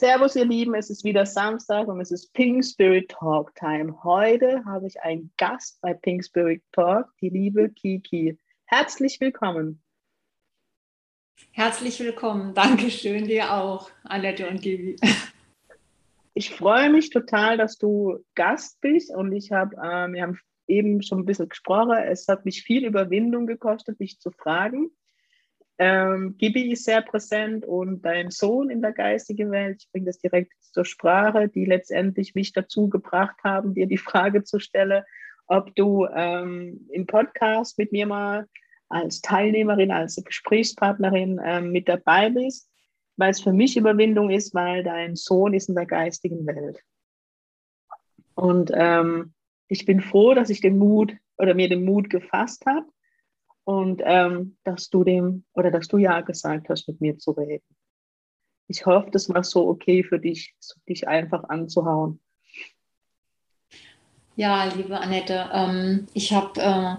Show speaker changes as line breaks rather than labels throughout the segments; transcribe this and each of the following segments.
Servus, ihr Lieben, es ist wieder Samstag und es ist Pink Spirit Talk Time. Heute habe ich einen Gast bei Pink Spirit Talk, die liebe Kiki. Herzlich willkommen.
Herzlich willkommen. Dankeschön dir auch, Annette und Gibi.
Ich freue mich total, dass du Gast bist und ich habe, äh, wir haben eben schon ein bisschen gesprochen. Es hat mich viel Überwindung gekostet, dich zu fragen. Ähm, Gibi ist sehr präsent und dein Sohn in der geistigen Welt, ich bringe das direkt zur Sprache, die letztendlich mich dazu gebracht haben, dir die Frage zu stellen, ob du ähm, im Podcast mit mir mal als Teilnehmerin, als Gesprächspartnerin ähm, mit dabei bist, weil es für mich Überwindung ist, weil dein Sohn ist in der geistigen Welt. Und ähm, ich bin froh, dass ich den Mut oder mir den Mut gefasst habe und ähm, dass du dem oder dass du ja gesagt hast, mit mir zu reden. Ich hoffe, das war so okay für dich, dich einfach anzuhauen.
Ja, liebe Annette, ähm, ich habe äh,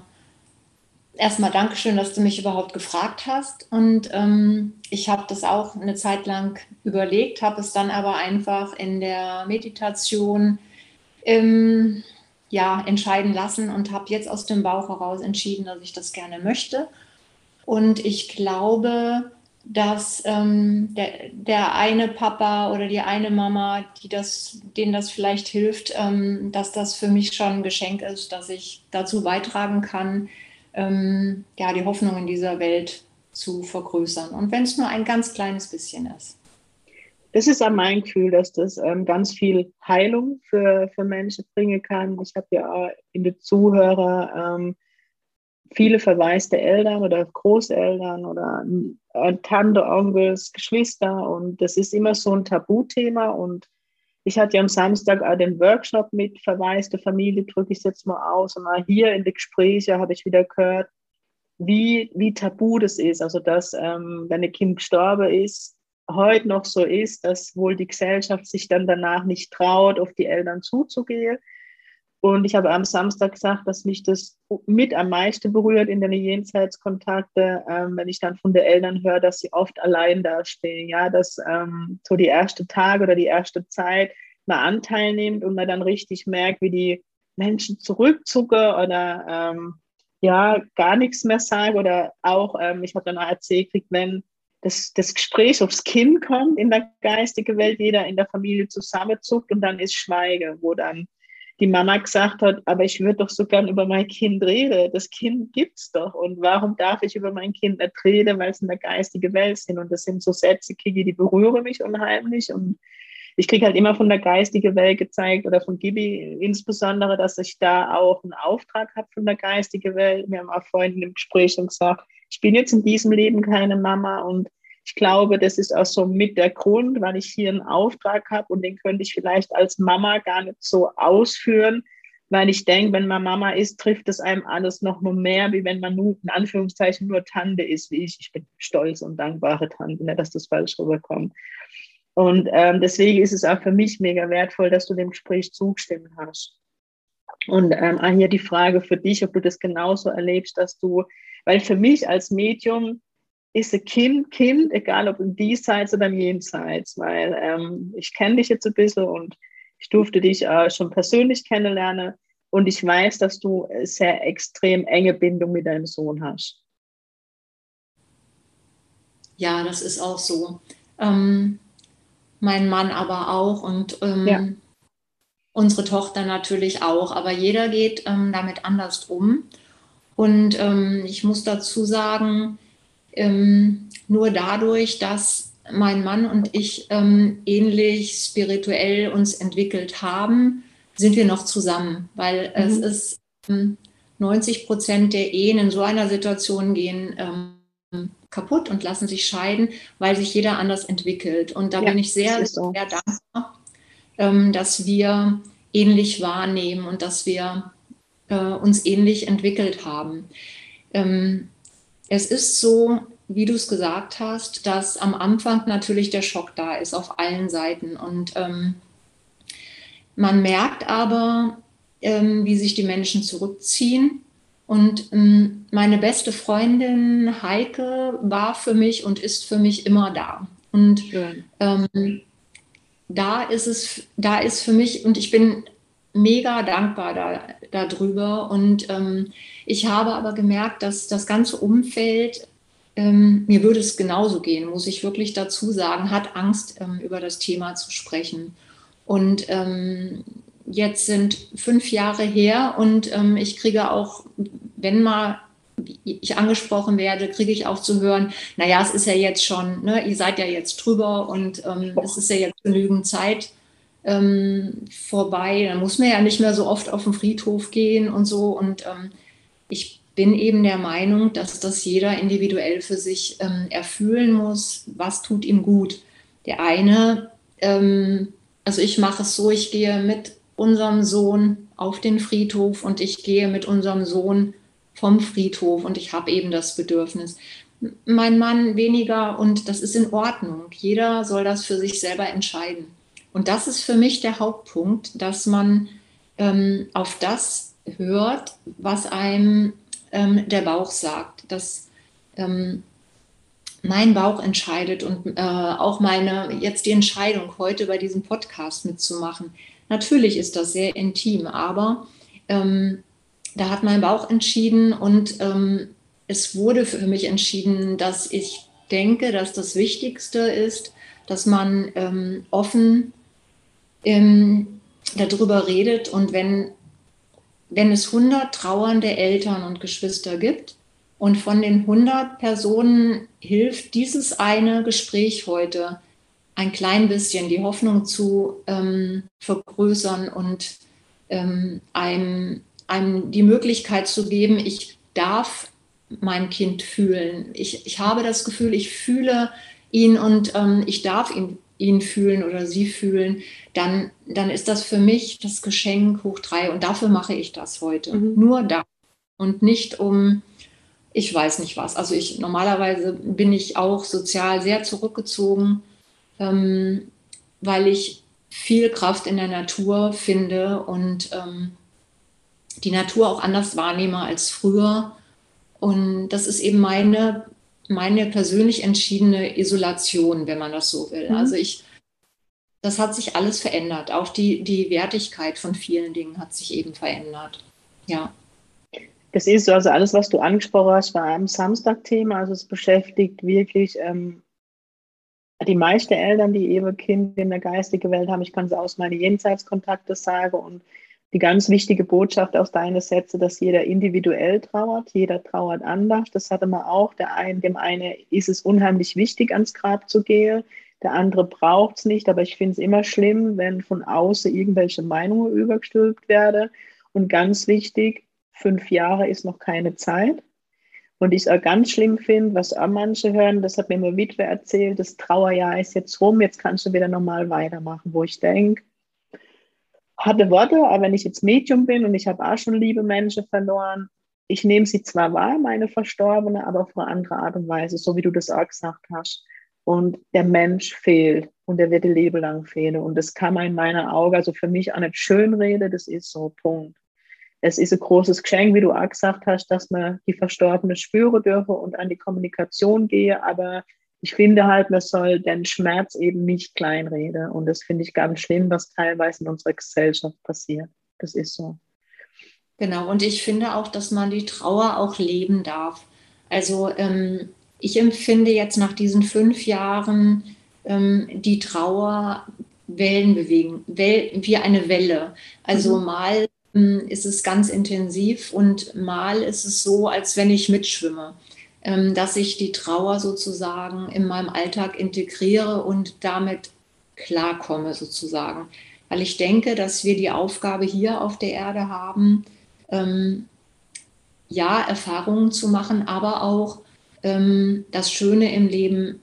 erstmal Dankeschön, dass du mich überhaupt gefragt hast. Und ähm, ich habe das auch eine Zeit lang überlegt, habe es dann aber einfach in der Meditation ähm, ja, entscheiden lassen und habe jetzt aus dem Bauch heraus entschieden, dass ich das gerne möchte. Und ich glaube, dass ähm, der, der eine Papa oder die eine Mama, die das, denen das vielleicht hilft, ähm, dass das für mich schon ein Geschenk ist, dass ich dazu beitragen kann, ähm, ja, die Hoffnung in dieser Welt zu vergrößern. Und wenn es nur ein ganz kleines bisschen ist
das ist auch mein Gefühl, dass das ähm, ganz viel Heilung für, für Menschen bringen kann. Ich habe ja in den Zuhörer ähm, viele verwaiste Eltern oder Großeltern oder äh, Tante, Onkels, Geschwister und das ist immer so ein Tabuthema und ich hatte ja am Samstag auch den Workshop mit verwaiste Familie, drücke ich es jetzt mal aus und auch hier in den Gesprächen habe ich wieder gehört, wie, wie tabu das ist. Also, dass, ähm, wenn ein Kind gestorben ist, heute noch so ist, dass wohl die Gesellschaft sich dann danach nicht traut, auf die Eltern zuzugehen. Und ich habe am Samstag gesagt, dass mich das mit am meisten berührt in den Jenseitskontakte, ähm, wenn ich dann von den Eltern höre, dass sie oft allein dastehen. Ja, dass ähm, so die erste Tag oder die erste Zeit man Anteil nimmt und man dann richtig merkt, wie die Menschen zurückzucken oder ähm, ja, gar nichts mehr sagen. Oder auch, ähm, ich habe dann erzählt, wenn das, das Gespräch aufs Kind kommt in der geistigen Welt, jeder in der Familie zusammenzuckt und dann ist Schweige, wo dann die Mama gesagt hat, aber ich würde doch so gern über mein Kind reden. Das Kind gibt's doch. Und warum darf ich über mein Kind nicht reden, weil es in der geistigen Welt sind? Und das sind so Sätze, Kiki, die berühren mich unheimlich. Und ich kriege halt immer von der geistigen Welt gezeigt oder von Gibi insbesondere, dass ich da auch einen Auftrag habe von der geistigen Welt. Wir haben auch vorhin im Gespräch schon gesagt, ich bin jetzt in diesem Leben keine Mama und ich glaube, das ist auch so mit der Grund, weil ich hier einen Auftrag habe und den könnte ich vielleicht als Mama gar nicht so ausführen, weil ich denke, wenn man Mama ist, trifft es einem alles noch mehr, wie wenn man nur, in Anführungszeichen, nur Tante ist, wie ich. Ich bin stolz und dankbare Tante, nicht, dass das falsch rüberkommt. Und ähm, deswegen ist es auch für mich mega wertvoll, dass du dem Gespräch zugestimmt hast. Und ähm, hier die Frage für dich, ob du das genauso erlebst, dass du weil für mich als Medium ist ein Kind Kind, egal ob im Diesseits oder im Jenseits, weil ähm, ich kenne dich jetzt ein bisschen und ich durfte dich äh, schon persönlich kennenlernen und ich weiß, dass du sehr extrem enge Bindung mit deinem Sohn hast.
Ja, das ist auch so. Ähm, mein Mann aber auch und ähm, ja. unsere Tochter natürlich auch, aber jeder geht ähm, damit anders um. Und ähm, ich muss dazu sagen, ähm, nur dadurch, dass mein Mann und ich ähm, ähnlich spirituell uns entwickelt haben, sind wir noch zusammen, weil mhm. es ist 90 ähm, Prozent der Ehen in so einer Situation gehen ähm, kaputt und lassen sich scheiden, weil sich jeder anders entwickelt. Und da ja, bin ich sehr, so. sehr dankbar, ähm, dass wir ähnlich wahrnehmen und dass wir äh, uns ähnlich entwickelt haben. Ähm, es ist so, wie du es gesagt hast, dass am Anfang natürlich der Schock da ist auf allen Seiten. Und ähm, man merkt aber, ähm, wie sich die Menschen zurückziehen. Und ähm, meine beste Freundin Heike war für mich und ist für mich immer da. Und ähm, da ist es, da ist für mich, und ich bin mega dankbar da, darüber. Und ähm, ich habe aber gemerkt, dass das ganze Umfeld, ähm, mir würde es genauso gehen, muss ich wirklich dazu sagen, hat Angst, ähm, über das Thema zu sprechen. Und ähm, jetzt sind fünf Jahre her und ähm, ich kriege auch, wenn mal ich angesprochen werde, kriege ich auch zu hören, naja, es ist ja jetzt schon, ne, ihr seid ja jetzt drüber und ähm, es ist ja jetzt genügend Zeit ähm, vorbei. Dann muss man ja nicht mehr so oft auf den Friedhof gehen und so. Und ähm, ich bin eben der Meinung, dass das jeder individuell für sich ähm, erfüllen muss, was tut ihm gut. Der eine, ähm, also ich mache es so, ich gehe mit unserem Sohn auf den Friedhof und ich gehe mit unserem Sohn vom Friedhof und ich habe eben das Bedürfnis. Mein Mann weniger und das ist in Ordnung. Jeder soll das für sich selber entscheiden. Und das ist für mich der Hauptpunkt, dass man ähm, auf das hört, was einem ähm, der Bauch sagt, dass ähm, mein Bauch entscheidet und äh, auch meine, jetzt die Entscheidung, heute bei diesem Podcast mitzumachen. Natürlich ist das sehr intim, aber ähm, da hat mein Bauch entschieden und ähm, es wurde für mich entschieden, dass ich denke, dass das Wichtigste ist, dass man ähm, offen ähm, darüber redet und wenn, wenn es 100 trauernde Eltern und Geschwister gibt und von den 100 Personen hilft dieses eine Gespräch heute ein klein bisschen die Hoffnung zu ähm, vergrößern und ähm, einem einem die Möglichkeit zu geben, ich darf mein Kind fühlen. Ich, ich habe das Gefühl, ich fühle ihn und ähm, ich darf ihn, ihn fühlen oder sie fühlen, dann, dann ist das für mich das Geschenk hoch drei und dafür mache ich das heute. Mhm. Nur da und nicht um, ich weiß nicht was. Also ich normalerweise bin ich auch sozial sehr zurückgezogen, ähm, weil ich viel Kraft in der Natur finde und ähm, die Natur auch anders wahrnehme als früher. Und das ist eben meine, meine persönlich entschiedene Isolation, wenn man das so will. Mhm. Also ich, das hat sich alles verändert. Auch die, die Wertigkeit von vielen Dingen hat sich eben verändert. Ja.
Das ist so, also alles, was du angesprochen hast, war am Samstag-Thema. Also es beschäftigt wirklich ähm, die meisten Eltern, die ihre Kinder in der geistigen Welt haben. Ich kann es aus meinen Jenseitskontakte sagen und die ganz wichtige Botschaft aus deinen Sätzen, dass jeder individuell trauert, jeder trauert anders. Das hatte man auch. Der ein, dem einen ist es unheimlich wichtig, ans Grab zu gehen. Der andere braucht es nicht. Aber ich finde es immer schlimm, wenn von außen irgendwelche Meinungen übergestülpt werden. Und ganz wichtig, fünf Jahre ist noch keine Zeit. Und ich auch ganz schlimm finde, was auch manche hören, das hat mir meine Witwe erzählt, das Trauerjahr ist jetzt rum, jetzt kannst du wieder normal weitermachen, wo ich denke, harte Worte, aber wenn ich jetzt Medium bin und ich habe auch schon liebe Menschen verloren, ich nehme sie zwar wahr, meine Verstorbene, aber auf eine andere Art und Weise, so wie du das auch gesagt hast. Und der Mensch fehlt und der wird ein Leben lang fehlen. Und das kann man in meiner Augen, also für mich auch nicht schön reden, das ist so, Punkt. Es ist ein großes Geschenk, wie du auch gesagt hast, dass man die Verstorbene spüren dürfe und an die Kommunikation gehe, aber ich finde halt, man soll den Schmerz eben nicht kleinreden. Und das finde ich ganz schlimm, was teilweise in unserer Gesellschaft passiert. Das ist so.
Genau, und ich finde auch, dass man die Trauer auch leben darf. Also ähm, ich empfinde jetzt nach diesen fünf Jahren ähm, die Trauer Wellen bewegen, Well wie eine Welle. Also mhm. mal ähm, ist es ganz intensiv und mal ist es so, als wenn ich mitschwimme. Ähm, dass ich die Trauer sozusagen in meinem Alltag integriere und damit klarkomme sozusagen. Weil ich denke, dass wir die Aufgabe hier auf der Erde haben, ähm, ja, Erfahrungen zu machen, aber auch ähm, das Schöne im Leben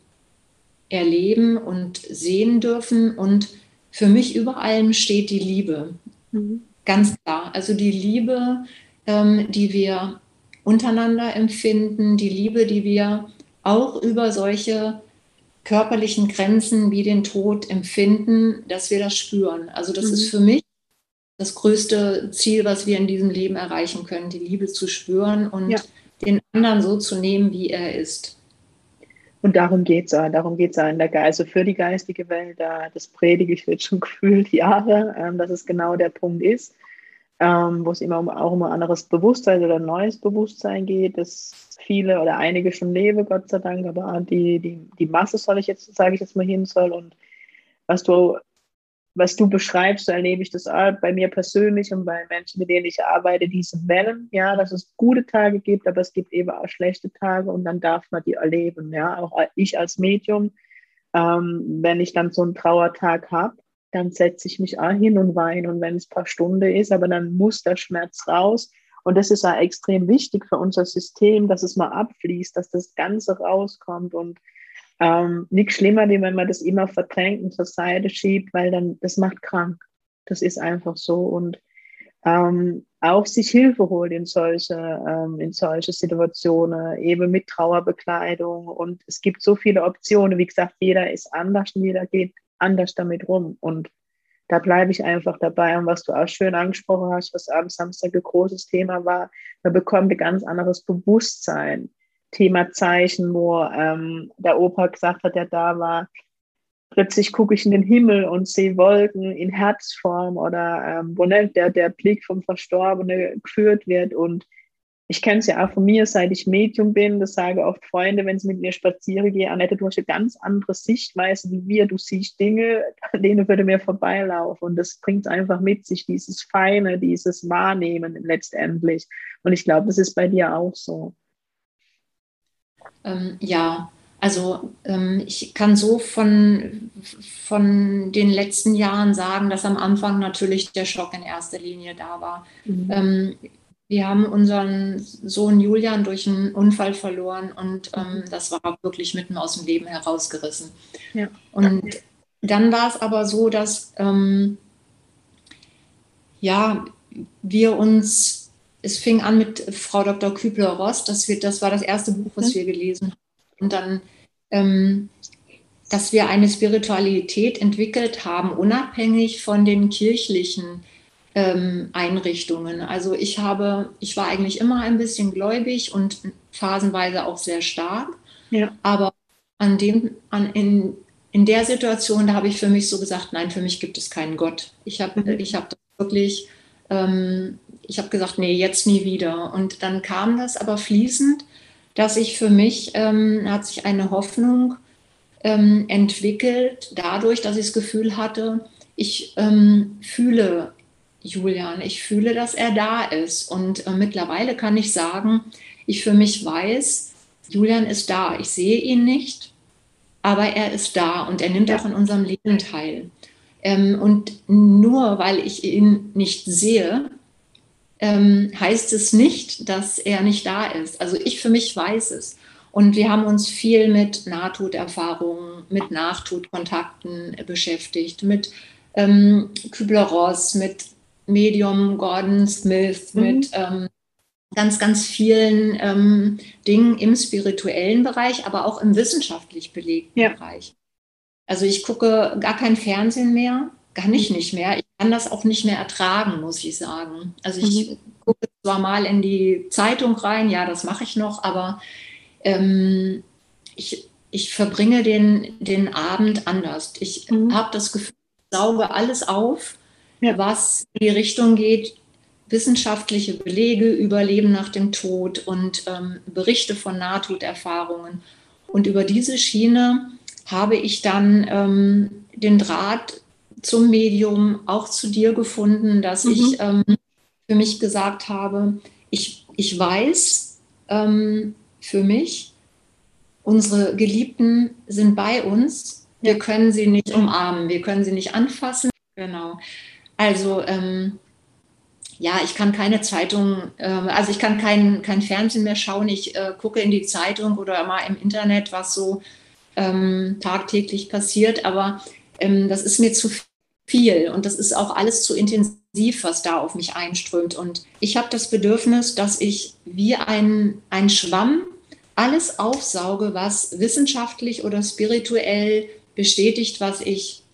erleben und sehen dürfen. Und für mich über allem steht die Liebe. Mhm. Ganz klar. Also die Liebe ähm, die wir untereinander empfinden, die Liebe, die wir auch über solche körperlichen Grenzen wie den Tod empfinden, dass wir das spüren. Also das mhm. ist für mich das größte Ziel, was wir in diesem Leben erreichen können, die Liebe zu spüren und ja. den anderen so zu nehmen, wie er ist.
Und darum geht es auch, darum geht es auch in der Geist, also für die geistige Welt, da, das predige ich jetzt schon gefühlt Jahre, ähm, dass es genau der Punkt ist, ähm, wo es immer um, auch um ein anderes Bewusstsein oder ein neues Bewusstsein geht, dass viele oder einige schon leben, Gott sei Dank, aber die, die, die Masse soll ich jetzt, sage ich jetzt mal hin soll. Und was du was du beschreibst, so erlebe ich das auch bei mir persönlich und bei Menschen, mit denen ich arbeite, diese Wellen, ja, dass es gute Tage gibt, aber es gibt eben auch schlechte Tage und dann darf man die erleben, ja, auch ich als Medium, ähm, wenn ich dann so einen Trauertag habe, dann setze ich mich auch hin und weine und wenn es ein paar Stunden ist, aber dann muss der Schmerz raus und das ist auch extrem wichtig für unser System, dass es mal abfließt, dass das Ganze rauskommt und ähm, nichts schlimmer, wie wenn man das immer verdrängt und zur Seite schiebt, weil dann das macht krank. Das ist einfach so. Und ähm, auch sich Hilfe holt in solche, ähm, in solche Situationen, eben mit Trauerbekleidung. Und es gibt so viele Optionen. Wie gesagt, jeder ist anders und jeder geht anders damit rum. Und da bleibe ich einfach dabei. Und was du auch schön angesprochen hast, was am Samstag ein großes Thema war, man bekommt ein ganz anderes Bewusstsein Thema Zeichen, wo ähm, der Opa gesagt hat, der da war, plötzlich gucke ich in den Himmel und sehe Wolken in Herzform oder ähm, wo ne, der, der Blick vom Verstorbenen geführt wird. Und ich kenne es ja auch von mir, seit ich Medium bin, das sage oft Freunde, wenn sie mit mir spazieren gehen, Annette, du hast eine ganz andere Sichtweise wie wir, du siehst Dinge, an denen würde mir vorbeilaufen. Und das bringt einfach mit sich, dieses Feine, dieses Wahrnehmen letztendlich. Und ich glaube, das ist bei dir auch so.
Ähm, ja, also ähm, ich kann so von, von den letzten Jahren sagen, dass am Anfang natürlich der Schock in erster Linie da war. Mhm. Ähm, wir haben unseren Sohn Julian durch einen Unfall verloren und ähm, mhm. das war wirklich mitten aus dem Leben herausgerissen. Ja. Und dann war es aber so, dass ähm, ja, wir uns es fing an mit Frau Dr. Kübler-Ross, das, das war das erste Buch, was wir gelesen haben. Und dann, ähm, dass wir eine Spiritualität entwickelt haben, unabhängig von den kirchlichen ähm, Einrichtungen. Also ich habe, ich war eigentlich immer ein bisschen gläubig und phasenweise auch sehr stark. Ja. Aber an dem, an, in, in der Situation, da habe ich für mich so gesagt, nein, für mich gibt es keinen Gott. Ich habe mhm. ich hab das wirklich ähm, ich habe gesagt, nee, jetzt nie wieder. Und dann kam das aber fließend, dass ich für mich, ähm, hat sich eine Hoffnung ähm, entwickelt, dadurch, dass ich das Gefühl hatte, ich ähm, fühle Julian, ich fühle, dass er da ist. Und äh, mittlerweile kann ich sagen, ich für mich weiß, Julian ist da. Ich sehe ihn nicht, aber er ist da und er nimmt ja. auch an unserem Leben teil. Ähm, und nur weil ich ihn nicht sehe, ähm, heißt es nicht, dass er nicht da ist. Also ich für mich weiß es. Und wir haben uns viel mit Nahtoderfahrungen, mit Nachtodkontakten beschäftigt, mit ähm, Kübler-Ross, mit Medium Gordon Smith, mhm. mit ähm, ganz, ganz vielen ähm, Dingen im spirituellen Bereich, aber auch im wissenschaftlich belegten ja. Bereich. Also ich gucke gar kein Fernsehen mehr, gar nicht nicht mehr. Ich kann das auch nicht mehr ertragen, muss ich sagen. Also ich mhm. gucke zwar mal in die Zeitung rein, ja, das mache ich noch, aber ähm, ich, ich verbringe den, den Abend anders. Ich mhm. habe das Gefühl, ich sauge alles auf, ja. was in die Richtung geht, wissenschaftliche Belege über Leben nach dem Tod und ähm, Berichte von Nahtoderfahrungen. Und über diese Schiene habe ich dann ähm, den Draht zum Medium auch zu dir gefunden, dass mhm. ich ähm, für mich gesagt habe, ich, ich weiß ähm, für mich, unsere Geliebten sind bei uns, wir können sie nicht umarmen, wir können sie nicht anfassen. Genau. Also ähm, ja, ich kann keine Zeitung, äh, also ich kann kein, kein Fernsehen mehr schauen. Ich äh, gucke in die Zeitung oder mal im Internet, was so ähm, tagtäglich passiert, aber ähm, das ist mir zu viel. und das ist auch alles zu intensiv, was da auf mich einströmt. Und ich habe das Bedürfnis, dass ich wie ein, ein Schwamm alles aufsauge, was wissenschaftlich oder spirituell bestätigt, was ich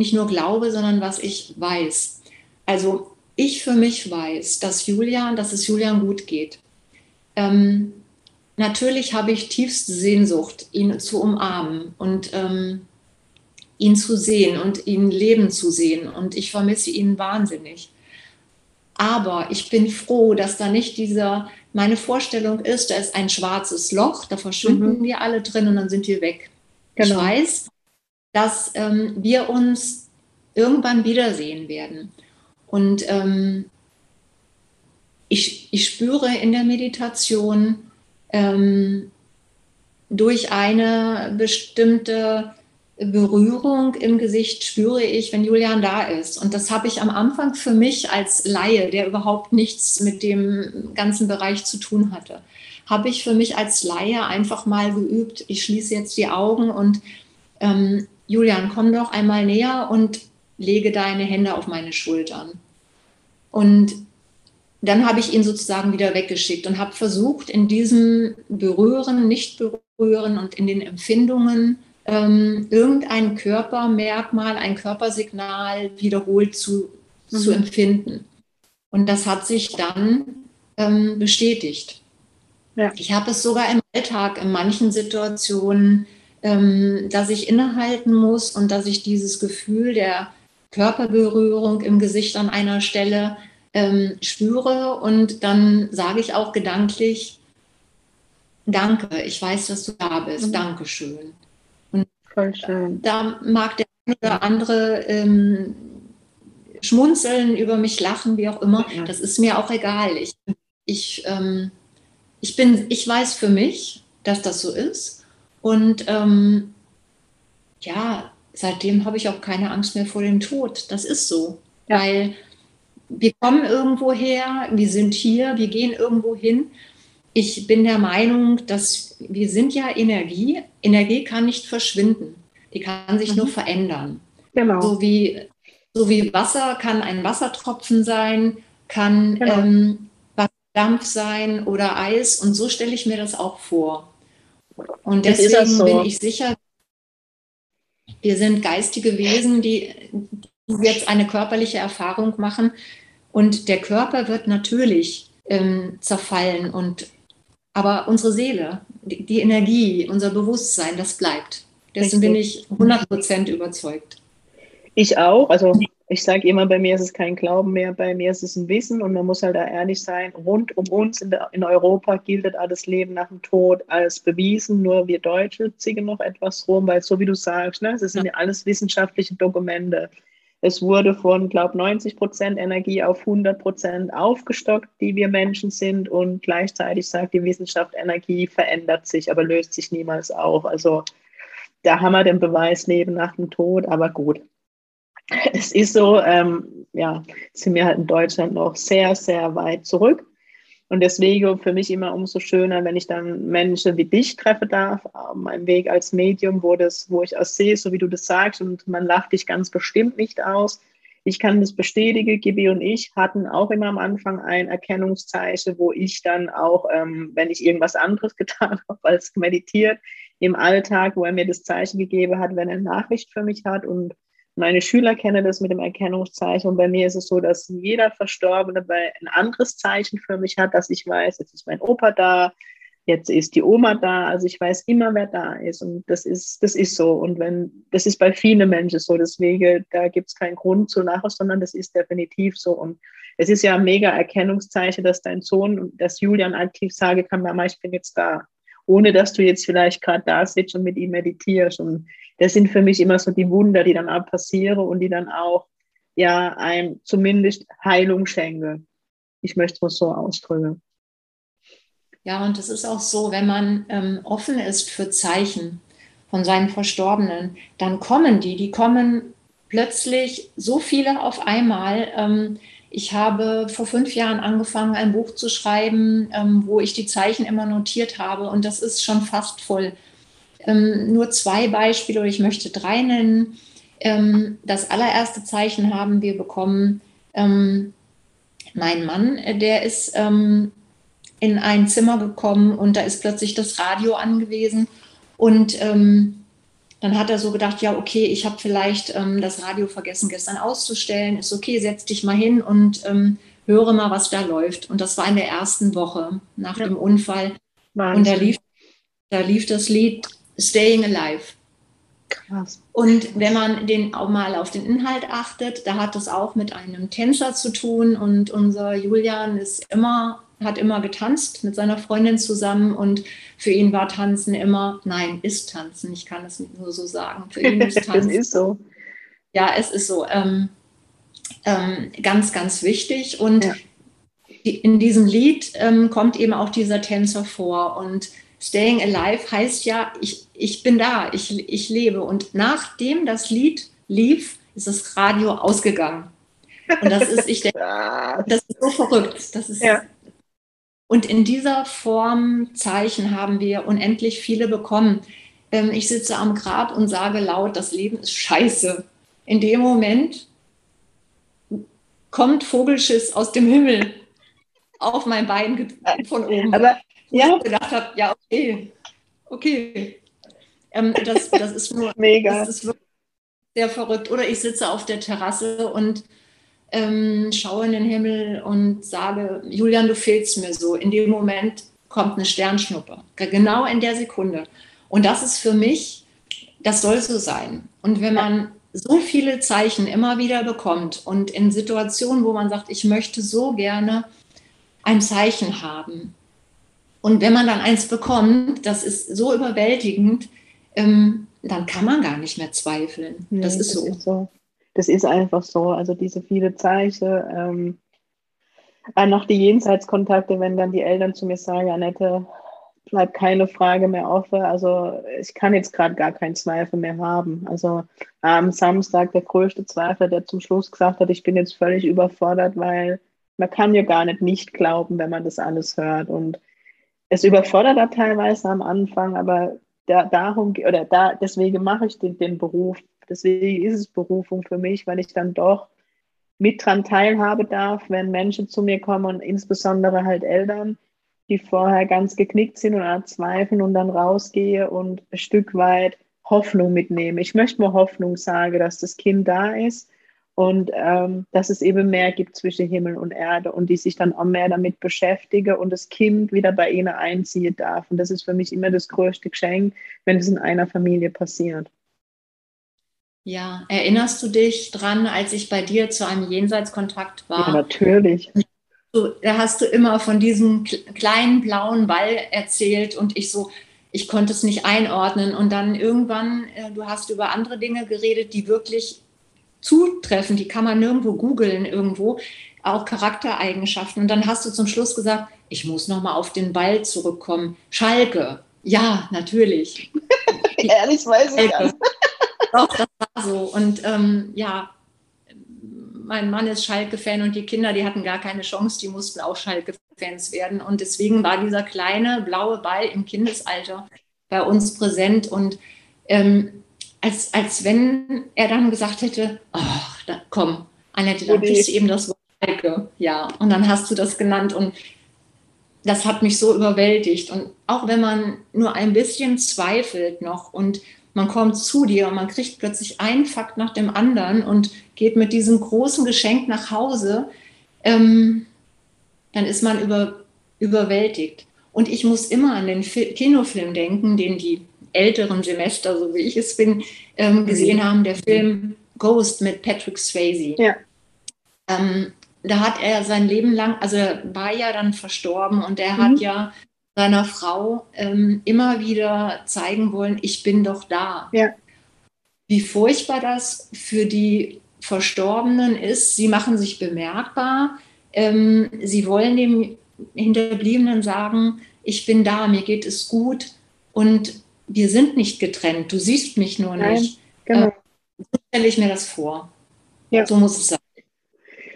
nicht nur glaube, sondern was ich weiß. Also ich für mich weiß, dass Julian, dass es Julian gut geht. Ähm, natürlich habe ich tiefste Sehnsucht, ihn zu umarmen und ähm, ihn zu sehen und ihn leben zu sehen. Und ich vermisse ihn wahnsinnig. Aber ich bin froh, dass da nicht dieser, meine Vorstellung ist, da ist ein schwarzes Loch, da verschwinden mhm. wir alle drin und dann sind wir weg. Genau. Ich weiß, dass ähm, wir uns irgendwann wiedersehen werden. Und ähm, ich, ich spüre in der Meditation ähm, durch eine bestimmte Berührung im Gesicht spüre ich, wenn Julian da ist. Und das habe ich am Anfang für mich als Laie, der überhaupt nichts mit dem ganzen Bereich zu tun hatte, habe ich für mich als Laie einfach mal geübt. Ich schließe jetzt die Augen und ähm, Julian, komm doch einmal näher und lege deine Hände auf meine Schultern. Und dann habe ich ihn sozusagen wieder weggeschickt und habe versucht, in diesem Berühren, Nicht-Berühren und in den Empfindungen ähm, irgendein Körpermerkmal, ein Körpersignal wiederholt zu, mhm. zu empfinden. Und das hat sich dann ähm, bestätigt. Ja. Ich habe es sogar im Alltag in manchen Situationen, ähm, dass ich innehalten muss und dass ich dieses Gefühl der Körperberührung im Gesicht an einer Stelle ähm, spüre und dann sage ich auch gedanklich, danke, ich weiß, dass du da bist, mhm. Dankeschön. Und Voll schön. da mag der eine oder andere ähm, schmunzeln, über mich lachen, wie auch immer. Ja. Das ist mir auch egal. Ich, ich, ähm, ich, bin, ich weiß für mich, dass das so ist. Und ähm, ja, seitdem habe ich auch keine Angst mehr vor dem Tod. Das ist so. Ja. Weil wir kommen irgendwo her, wir sind hier, wir gehen irgendwo hin. Ich bin der Meinung, dass wir sind ja Energie. Energie kann nicht verschwinden. Die kann sich mhm. nur verändern. Genau. So wie, so wie Wasser kann ein Wassertropfen sein, kann genau. ähm, Dampf sein oder Eis. Und so stelle ich mir das auch vor. Und deswegen so. bin ich sicher, wir sind geistige Wesen, die jetzt eine körperliche Erfahrung machen. Und der Körper wird natürlich ähm, zerfallen. Und, aber unsere Seele, die, die, Energie, unser Bewusstsein, das bleibt. Dessen Richtig. bin ich 100 Prozent überzeugt.
Ich auch. Also ich sage immer, bei mir ist es kein Glauben mehr, bei mir ist es ein Wissen und man muss halt da ehrlich sein. Rund um uns in, der, in Europa gilt das Leben nach dem Tod als bewiesen. Nur wir Deutsche ziehen noch etwas rum, weil so wie du sagst, ne, das sind ja alles wissenschaftliche Dokumente. Es wurde von, glaube 90 Prozent Energie auf 100 Prozent aufgestockt, die wir Menschen sind. Und gleichzeitig sagt die Wissenschaft, Energie verändert sich, aber löst sich niemals auf. Also da haben wir den Beweis Leben nach dem Tod. Aber gut, es ist so, ähm, ja, sind wir halt in Deutschland noch sehr, sehr weit zurück. Und deswegen für mich immer umso schöner, wenn ich dann Menschen wie dich treffen darf, meinem Weg als Medium, wo, das, wo ich auch sehe, so wie du das sagst, und man lacht dich ganz bestimmt nicht aus. Ich kann das bestätigen, Gibi und ich hatten auch immer am Anfang ein Erkennungszeichen, wo ich dann auch, ähm, wenn ich irgendwas anderes getan habe als meditiert, im Alltag, wo er mir das Zeichen gegeben hat, wenn er eine Nachricht für mich hat und meine Schüler kennen das mit dem Erkennungszeichen und bei mir ist es so, dass jeder Verstorbene ein anderes Zeichen für mich hat, dass ich weiß, jetzt ist mein Opa da, jetzt ist die Oma da, also ich weiß immer, wer da ist und das ist, das ist so und wenn, das ist bei vielen Menschen so, deswegen, da gibt es keinen Grund zu lachen, sondern das ist definitiv so und es ist ja ein mega Erkennungszeichen, dass dein Sohn, dass Julian aktiv sagen kann, Mama, ich bin jetzt da, ohne dass du jetzt vielleicht gerade da sitzt und mit ihm meditierst und das sind für mich immer so die Wunder, die dann auch passieren und die dann auch ja einem zumindest Heilung schenken. Ich möchte es so ausdrücken.
Ja, und es ist auch so, wenn man ähm, offen ist für Zeichen von seinen Verstorbenen, dann kommen die, die kommen plötzlich so viele auf einmal. Ähm, ich habe vor fünf Jahren angefangen, ein Buch zu schreiben, ähm, wo ich die Zeichen immer notiert habe und das ist schon fast voll. Ähm, nur zwei Beispiele oder ich möchte drei nennen. ähm, das allererste Zeichen haben wir bekommen. Ähm, mein Mann, der ist ähm, in ein Zimmer gekommen und da ist plötzlich das Radio angewiesen. Und ähm, dann hat er so gedacht, ja, okay, ich habe vielleicht ähm, das Radio vergessen gestern auszustellen. Ist okay, setz dich mal hin und ähm, höre mal, was da läuft. Und das war in der ersten Woche nach ja. dem Unfall. Wahnsinn. Und da lief, da lief das Lied Staying Alive. Krass. Und wenn man den auch mal auf den Inhalt achtet, da hat das auch mit einem Tänzer zu tun. Und unser Julian ist immer, hat immer getanzt mit seiner Freundin zusammen. Und für ihn war Tanzen immer, nein, ist Tanzen. Ich kann es nur so sagen. Für ihn ist Tanzen.
ist so.
Ja, es ist so. Ähm, ähm, ganz, ganz wichtig. Und ja. in diesem Lied ähm, kommt eben auch dieser Tänzer vor. Und Staying Alive heißt ja, ich, ich bin da, ich, ich lebe. Und nachdem das Lied lief, ist das Radio ausgegangen. Und das ist, ich denke, das ist so verrückt. Das ist, ja. Und in dieser Form Zeichen haben wir unendlich viele bekommen. Ähm, ich sitze am Grab und sage laut, das Leben ist scheiße. In dem Moment kommt Vogelschiss aus dem Himmel auf mein Bein von oben.
Aber
ja. ich gedacht habe, ja, okay, okay. Ähm, das, das ist nur,
Mega.
Das ist wirklich sehr verrückt. Oder ich sitze auf der Terrasse und ähm, schaue in den Himmel und sage, Julian, du fehlst mir so. In dem Moment kommt eine Sternschnuppe, genau in der Sekunde. Und das ist für mich, das soll so sein. Und wenn man so viele Zeichen immer wieder bekommt und in Situationen, wo man sagt, ich möchte so gerne ein Zeichen haben, und wenn man dann eins bekommt, das ist so überwältigend, ähm, dann kann man gar nicht mehr zweifeln. Nee, das, ist, das so. ist so.
Das ist einfach so. Also diese viele Zeichen. Ähm, noch die Jenseitskontakte, wenn dann die Eltern zu mir sagen, Annette, bleibt keine Frage mehr offen. Also ich kann jetzt gerade gar keinen Zweifel mehr haben. Also am Samstag der größte Zweifel, der zum Schluss gesagt hat, ich bin jetzt völlig überfordert, weil man kann ja gar nicht nicht glauben, wenn man das alles hört. Und es überfordert da teilweise am Anfang, aber da, darum oder da, deswegen mache ich den, den Beruf. Deswegen ist es Berufung für mich, weil ich dann doch mit dran teilhaben darf, wenn Menschen zu mir kommen und insbesondere halt Eltern, die vorher ganz geknickt sind und zweifeln und dann rausgehe und ein Stück weit Hoffnung mitnehme. Ich möchte mal Hoffnung sagen, dass das Kind da ist und ähm, dass es eben mehr gibt zwischen Himmel und Erde und die sich dann auch mehr damit beschäftigen und das Kind wieder bei ihnen einziehen darf. Und das ist für mich immer das größte Geschenk, wenn es in einer Familie passiert.
Ja, erinnerst du dich dran, als ich bei dir zu einem Jenseitskontakt war? Ja,
natürlich.
da hast du immer von diesem kleinen blauen Ball erzählt und ich so, ich konnte es nicht einordnen. Und dann irgendwann, äh, du hast über andere Dinge geredet, die wirklich zutreffen, die kann man nirgendwo googeln irgendwo, auch Charaktereigenschaften. Und dann hast du zum Schluss gesagt, ich muss nochmal auf den Ball zurückkommen. Schalke. Ja, natürlich.
Ehrlich weiß ich
das. Doch, das war so. Und ähm, ja, mein Mann ist Schalke-Fan und die Kinder, die hatten gar keine Chance, die mussten auch Schalke-Fans werden. Und deswegen war dieser kleine blaue Ball im Kindesalter bei uns präsent. Und ähm, als, als wenn er dann gesagt hätte, ach, da, komm, Annette, dann kriegst du eben das Wort Schalke. Ja, und dann hast du das genannt und das hat mich so überwältigt. Und auch wenn man nur ein bisschen zweifelt noch und man kommt zu dir und man kriegt plötzlich einen Fakt nach dem anderen und geht mit diesem großen Geschenk nach Hause, ähm, dann ist man über, überwältigt. Und ich muss immer an den Kinofilm denken, den die älteren Semester, so wie ich es bin, ähm, gesehen mhm. haben, der Film Ghost mit Patrick Swayze.
Ja.
Ähm, da hat er sein Leben lang, also er war ja dann verstorben und er mhm. hat ja seiner Frau ähm, immer wieder zeigen wollen, ich bin doch da.
Ja.
Wie furchtbar das für die Verstorbenen ist. Sie machen sich bemerkbar. Ähm, sie wollen dem Hinterbliebenen sagen, ich bin da, mir geht es gut. Und wir sind nicht getrennt, du siehst mich nur Nein, nicht. Genau. Äh, so stelle ich mir das vor. Ja. So muss es sein.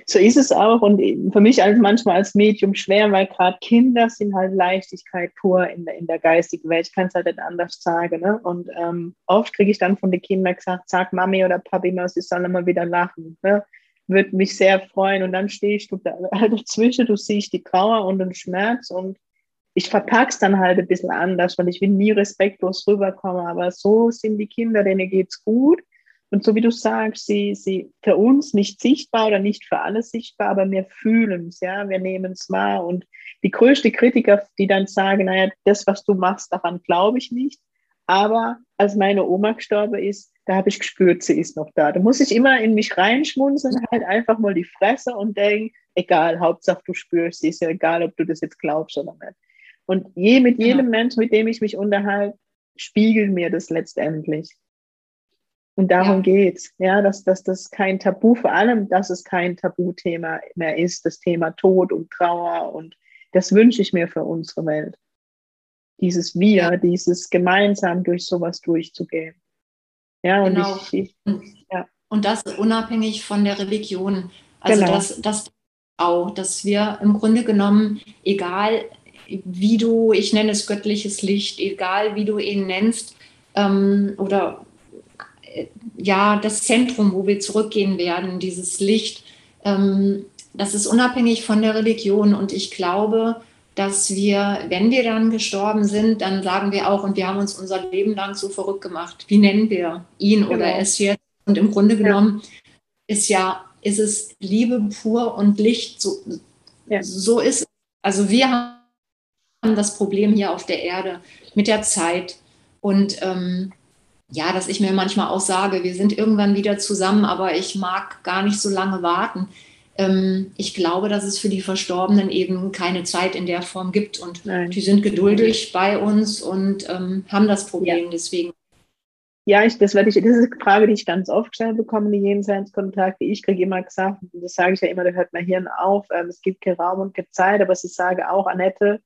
So ist es auch. Und für mich als manchmal als Medium schwer, weil gerade Kinder sind halt Leichtigkeit pur in der, in der geistigen Welt. Ich kann es halt nicht anders sagen. Ne? Und ähm, oft kriege ich dann von den Kindern gesagt, sag Mami oder Papi mal, sie sollen mal wieder lachen. Ne? Würde mich sehr freuen. Und dann stehst du da halt dazwischen, du siehst die Trauer und den Schmerz und ich verpacke es dann halt ein bisschen anders, weil ich will nie respektlos rüberkommen. Aber so sind die Kinder, denen geht's gut und so wie du sagst, sie, sie für uns nicht sichtbar oder nicht für alle sichtbar, aber wir fühlen es, ja, wir nehmen es wahr. Und die größte Kritiker, die dann sagen, naja, das, was du machst, daran glaube ich nicht. Aber als meine Oma gestorben ist, da habe ich gespürt, sie ist noch da. Da muss ich immer in mich reinschmunzeln, halt einfach mal die Fresse und denken, egal, Hauptsache du spürst sie, ist ja egal, ob du das jetzt glaubst oder nicht. Und je mit jedem ja. Menschen, mit dem ich mich unterhalte, spiegelt mir das letztendlich. Und darum ja. geht's, ja, dass, dass das kein Tabu, vor allem, dass es kein Tabuthema mehr ist, das Thema Tod und Trauer. Und das wünsche ich mir für unsere Welt. Dieses Wir, ja. dieses gemeinsam durch sowas durchzugehen.
Ja, und genau. ich, ich ja. Und das unabhängig von der Religion. Also genau. das, das auch, dass wir im Grunde genommen, egal wie du, ich nenne es göttliches Licht, egal wie du ihn nennst, ähm, oder ja, das Zentrum, wo wir zurückgehen werden, dieses Licht, ähm, das ist unabhängig von der Religion. Und ich glaube, dass wir, wenn wir dann gestorben sind, dann sagen wir auch, und wir haben uns unser Leben lang so verrückt gemacht. Wie nennen wir ihn genau. oder es jetzt? Und im Grunde genommen ja. ist ja, ist es Liebe pur und Licht. So, ja. so ist es. Also wir haben das Problem hier auf der Erde mit der Zeit. Und ähm, ja, dass ich mir manchmal auch sage, wir sind irgendwann wieder zusammen, aber ich mag gar nicht so lange warten. Ähm, ich glaube, dass es für die Verstorbenen eben keine Zeit in der Form gibt und Nein. die sind geduldig bei uns und ähm, haben das Problem ja. deswegen.
Ja, ich, das, werde ich, das ist eine Frage, die ich ganz oft gestellt bekomme, die Jenseitskontakte. Ich kriege immer gesagt, das sage ich ja immer, da hört mein Hirn auf, ähm, es gibt keinen Raum und keine Zeit, aber ich sage auch, Annette,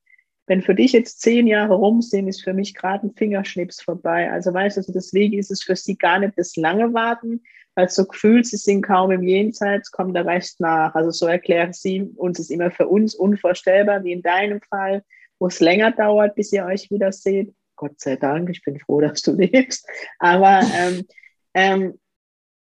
wenn für dich jetzt zehn Jahre rum sind, ist für mich gerade ein Fingerschnips vorbei. Also weißt du, also deswegen ist es für sie gar nicht das lange Warten, weil so gefühlt, sie sind kaum im Jenseits, kommt der Rest nach. Also so erklären sie uns ist immer für uns unvorstellbar, wie in deinem Fall, wo es länger dauert, bis ihr euch wieder seht. Gott sei Dank, ich bin froh, dass du lebst. Aber ähm, ähm,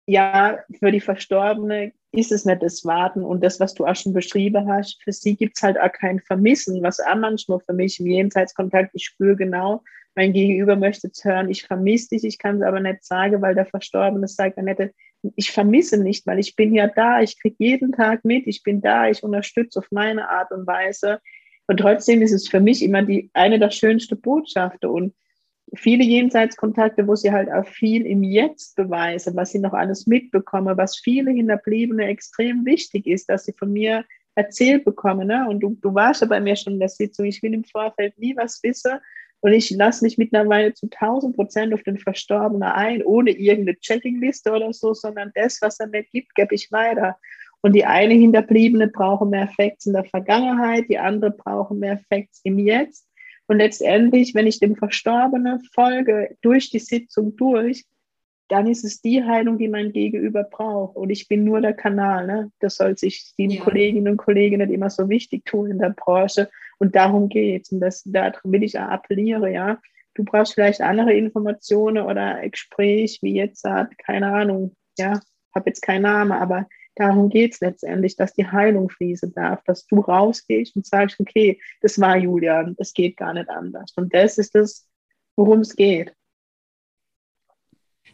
ja, für die Verstorbene ist es nicht das Warten und das, was du auch schon beschrieben hast, für sie gibt es halt auch kein Vermissen, was auch manchmal für mich im Jenseitskontakt, ich spüre genau, mein Gegenüber möchte es hören, ich vermisse dich, ich kann es aber nicht sagen, weil der Verstorbene sagt, Annette, ich vermisse nicht, weil ich bin ja da, ich kriege jeden Tag mit, ich bin da, ich unterstütze auf meine Art und Weise. Und trotzdem ist es für mich immer die eine der schönsten Botschaften. Und viele Jenseitskontakte, wo sie halt auch viel im Jetzt beweisen, was sie noch alles mitbekommen, was viele Hinterbliebene extrem wichtig ist, dass sie von mir erzählt bekommen. Ne? Und du, du warst ja bei mir schon in der Sitzung, ich will im Vorfeld nie was wissen und ich lasse mich mittlerweile zu 1000 Prozent auf den Verstorbenen ein, ohne irgendeine Checkingliste oder so, sondern das, was er mir gibt, gebe ich weiter. Und die eine Hinterbliebene braucht mehr Facts in der Vergangenheit, die andere braucht mehr Facts im Jetzt. Und letztendlich, wenn ich dem Verstorbenen folge, durch die Sitzung durch, dann ist es die Heilung, die mein Gegenüber braucht. Und ich bin nur der Kanal. Ne? Das soll sich die ja. Kolleginnen und Kollegen nicht immer so wichtig tun in der Branche. Und darum geht es. Und das, da will ich auch appellieren, ja. Du brauchst vielleicht andere Informationen oder ein Gespräch, wie jetzt, keine Ahnung, ja, habe jetzt keinen Namen, aber Darum geht es letztendlich, dass die Heilung fließen darf, dass du rausgehst und sagst, okay, das war Julian, es geht gar nicht anders. Und das ist das, worum es geht.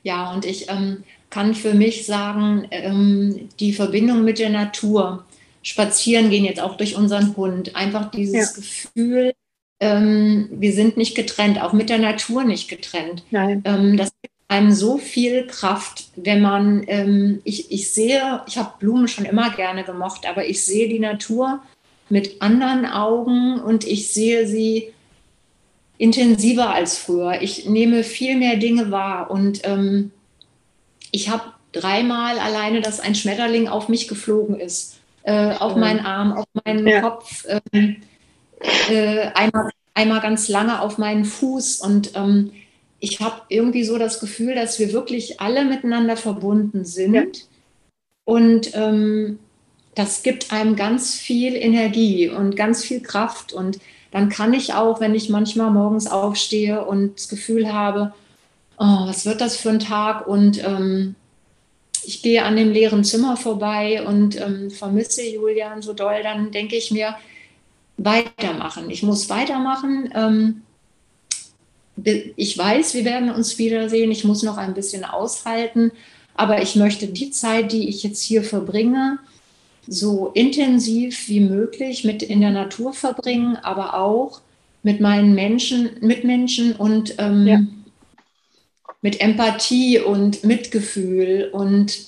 Ja, und ich ähm, kann für mich sagen, ähm, die Verbindung mit der Natur, spazieren gehen jetzt auch durch unseren Hund, einfach dieses ja. Gefühl, ähm, wir sind nicht getrennt, auch mit der Natur nicht getrennt. Nein. Ähm, das einem so viel Kraft, wenn man, ähm, ich, ich sehe, ich habe Blumen schon immer gerne gemocht, aber ich sehe die Natur mit anderen Augen und ich sehe sie intensiver als früher. Ich nehme viel mehr Dinge wahr und ähm, ich habe dreimal alleine, dass ein Schmetterling auf mich geflogen ist, äh, auf meinen Arm, auf meinen ja. Kopf, äh, äh, einmal, einmal ganz lange auf meinen Fuß und ähm, ich habe irgendwie so das Gefühl, dass wir wirklich alle miteinander verbunden sind. Ja. Und ähm, das gibt einem ganz viel Energie und ganz viel Kraft. Und dann kann ich auch, wenn ich manchmal morgens aufstehe und das Gefühl habe, oh, was wird das für ein Tag? Und ähm, ich gehe an dem leeren Zimmer vorbei und ähm, vermisse Julian so doll, dann denke ich mir, weitermachen. Ich muss weitermachen. Ähm, ich weiß, wir werden uns wiedersehen. Ich muss noch ein bisschen aushalten. Aber ich möchte die Zeit, die ich jetzt hier verbringe, so intensiv wie möglich mit in der Natur verbringen, aber auch mit meinen Menschen, Mitmenschen und ähm, ja. mit Empathie und Mitgefühl und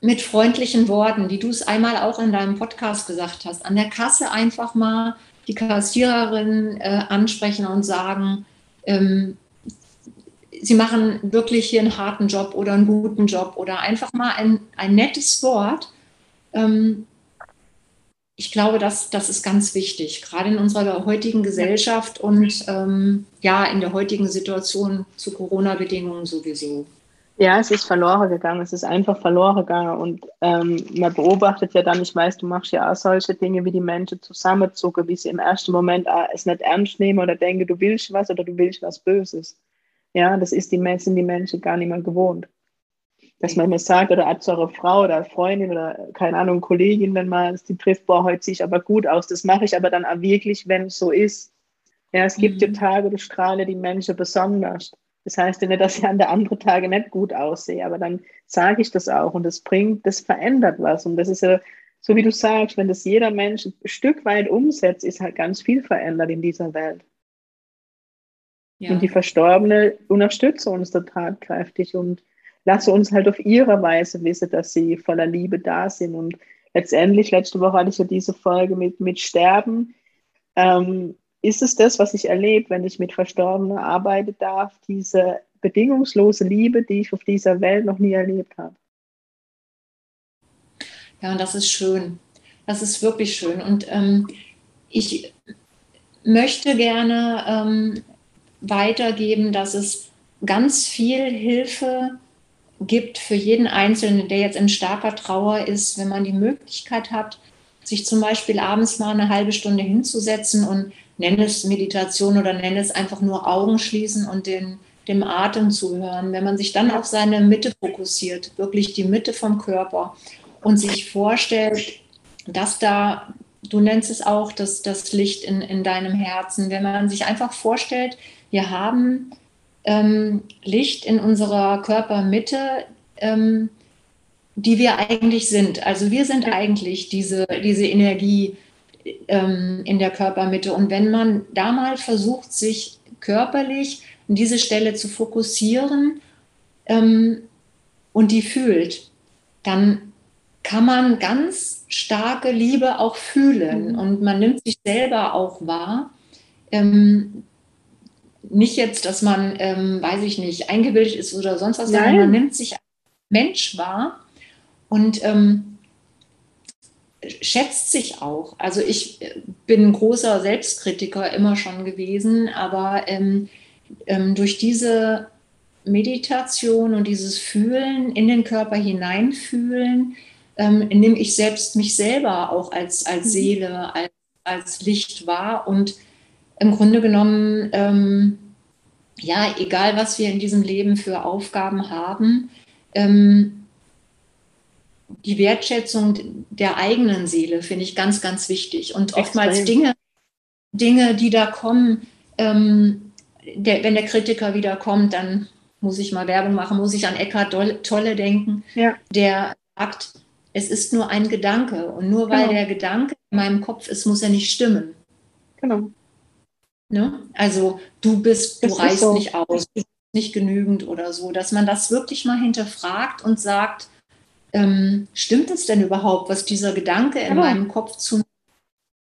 mit freundlichen Worten, wie du es einmal auch in deinem Podcast gesagt hast, an der Kasse einfach mal die Kassiererin äh, ansprechen und sagen, ähm, sie machen wirklich hier einen harten Job oder einen guten Job oder einfach mal ein, ein nettes Wort. Ähm, ich glaube, das, das ist ganz wichtig, gerade in unserer heutigen Gesellschaft und ähm, ja, in der heutigen Situation zu Corona-Bedingungen sowieso.
Ja, es ist verloren gegangen. Es ist einfach verloren gegangen. Und ähm, man beobachtet ja dann, ich weiß, du machst ja auch solche Dinge, wie die Menschen zusammenzucken, wie sie im ersten Moment es nicht ernst nehmen oder denken, du willst was oder du willst was Böses. Ja, das ist die, sind die Menschen gar nicht mehr gewohnt. Dass man immer sagt, oder hat zu einer Frau oder Freundin oder keine Ahnung, Kollegin, wenn man die trifft, boah, heute sehe ich aber gut aus. Das mache ich aber dann auch wirklich, wenn es so ist. Ja, es gibt mhm. ja Tage, da strahle die Menschen besonders. Das heißt ja nicht, dass ich an der anderen Tage nicht gut aussehe, aber dann sage ich das auch und das bringt, das verändert was. Und das ist ja, so wie du sagst, wenn das jeder Mensch ein Stück weit umsetzt, ist halt ganz viel verändert in dieser Welt. Ja. Und die Verstorbene unterstütze uns da tatkräftig und lasse uns halt auf ihre Weise wissen, dass sie voller Liebe da sind. Und letztendlich, letzte Woche hatte ich ja diese Folge mit, mit Sterben. Ähm, ist es das, was ich erlebe, wenn ich mit Verstorbenen arbeiten darf, diese bedingungslose Liebe, die ich auf dieser Welt noch nie erlebt habe.
Ja, und das ist schön. Das ist wirklich schön. Und ähm, ich möchte gerne ähm, weitergeben, dass es ganz viel Hilfe gibt für jeden Einzelnen, der jetzt in starker Trauer ist, wenn man die Möglichkeit hat, sich zum Beispiel abends mal eine halbe Stunde hinzusetzen und nenne es Meditation oder nenne es einfach nur Augen schließen und den, dem Atem zuhören. Wenn man sich dann auf seine Mitte fokussiert, wirklich die Mitte vom Körper und sich vorstellt, dass da, du nennst es auch, das, das Licht in, in deinem Herzen, wenn man sich einfach vorstellt, wir haben ähm, Licht in unserer Körpermitte, ähm, die wir eigentlich sind. Also wir sind eigentlich diese, diese Energie, ähm, in der Körpermitte. Und wenn man da mal versucht, sich körperlich an diese Stelle zu fokussieren ähm, und die fühlt, dann kann man ganz starke Liebe auch fühlen mhm. und man nimmt sich selber auch wahr. Ähm, nicht jetzt, dass man, ähm, weiß ich nicht, eingebildet ist oder sonst was, sondern man nimmt sich als Mensch wahr und ähm, schätzt sich auch. Also ich äh, bin ein großer Selbstkritiker immer schon gewesen, aber ähm, ähm, durch diese Meditation und dieses Fühlen in den Körper hineinfühlen, ähm, nehme ich selbst mich selber auch als, als mhm. Seele, als, als Licht wahr und im Grunde genommen, ähm, ja, egal was wir in diesem Leben für Aufgaben haben, ähm, die Wertschätzung der eigenen Seele finde ich ganz, ganz wichtig. Und oftmals Dinge, Dinge, die da kommen, ähm, der, wenn der Kritiker wieder kommt, dann muss ich mal Werbung machen, muss ich an Eckhard Tolle denken, ja. der sagt, es ist nur ein Gedanke und nur weil genau. der Gedanke in meinem Kopf ist, muss er nicht stimmen. Genau. Ne? Also du bist, du das reißt so. nicht aus, du bist nicht genügend oder so, dass man das wirklich mal hinterfragt und sagt, ähm, stimmt es denn überhaupt, was dieser Gedanke in genau. meinem Kopf zu.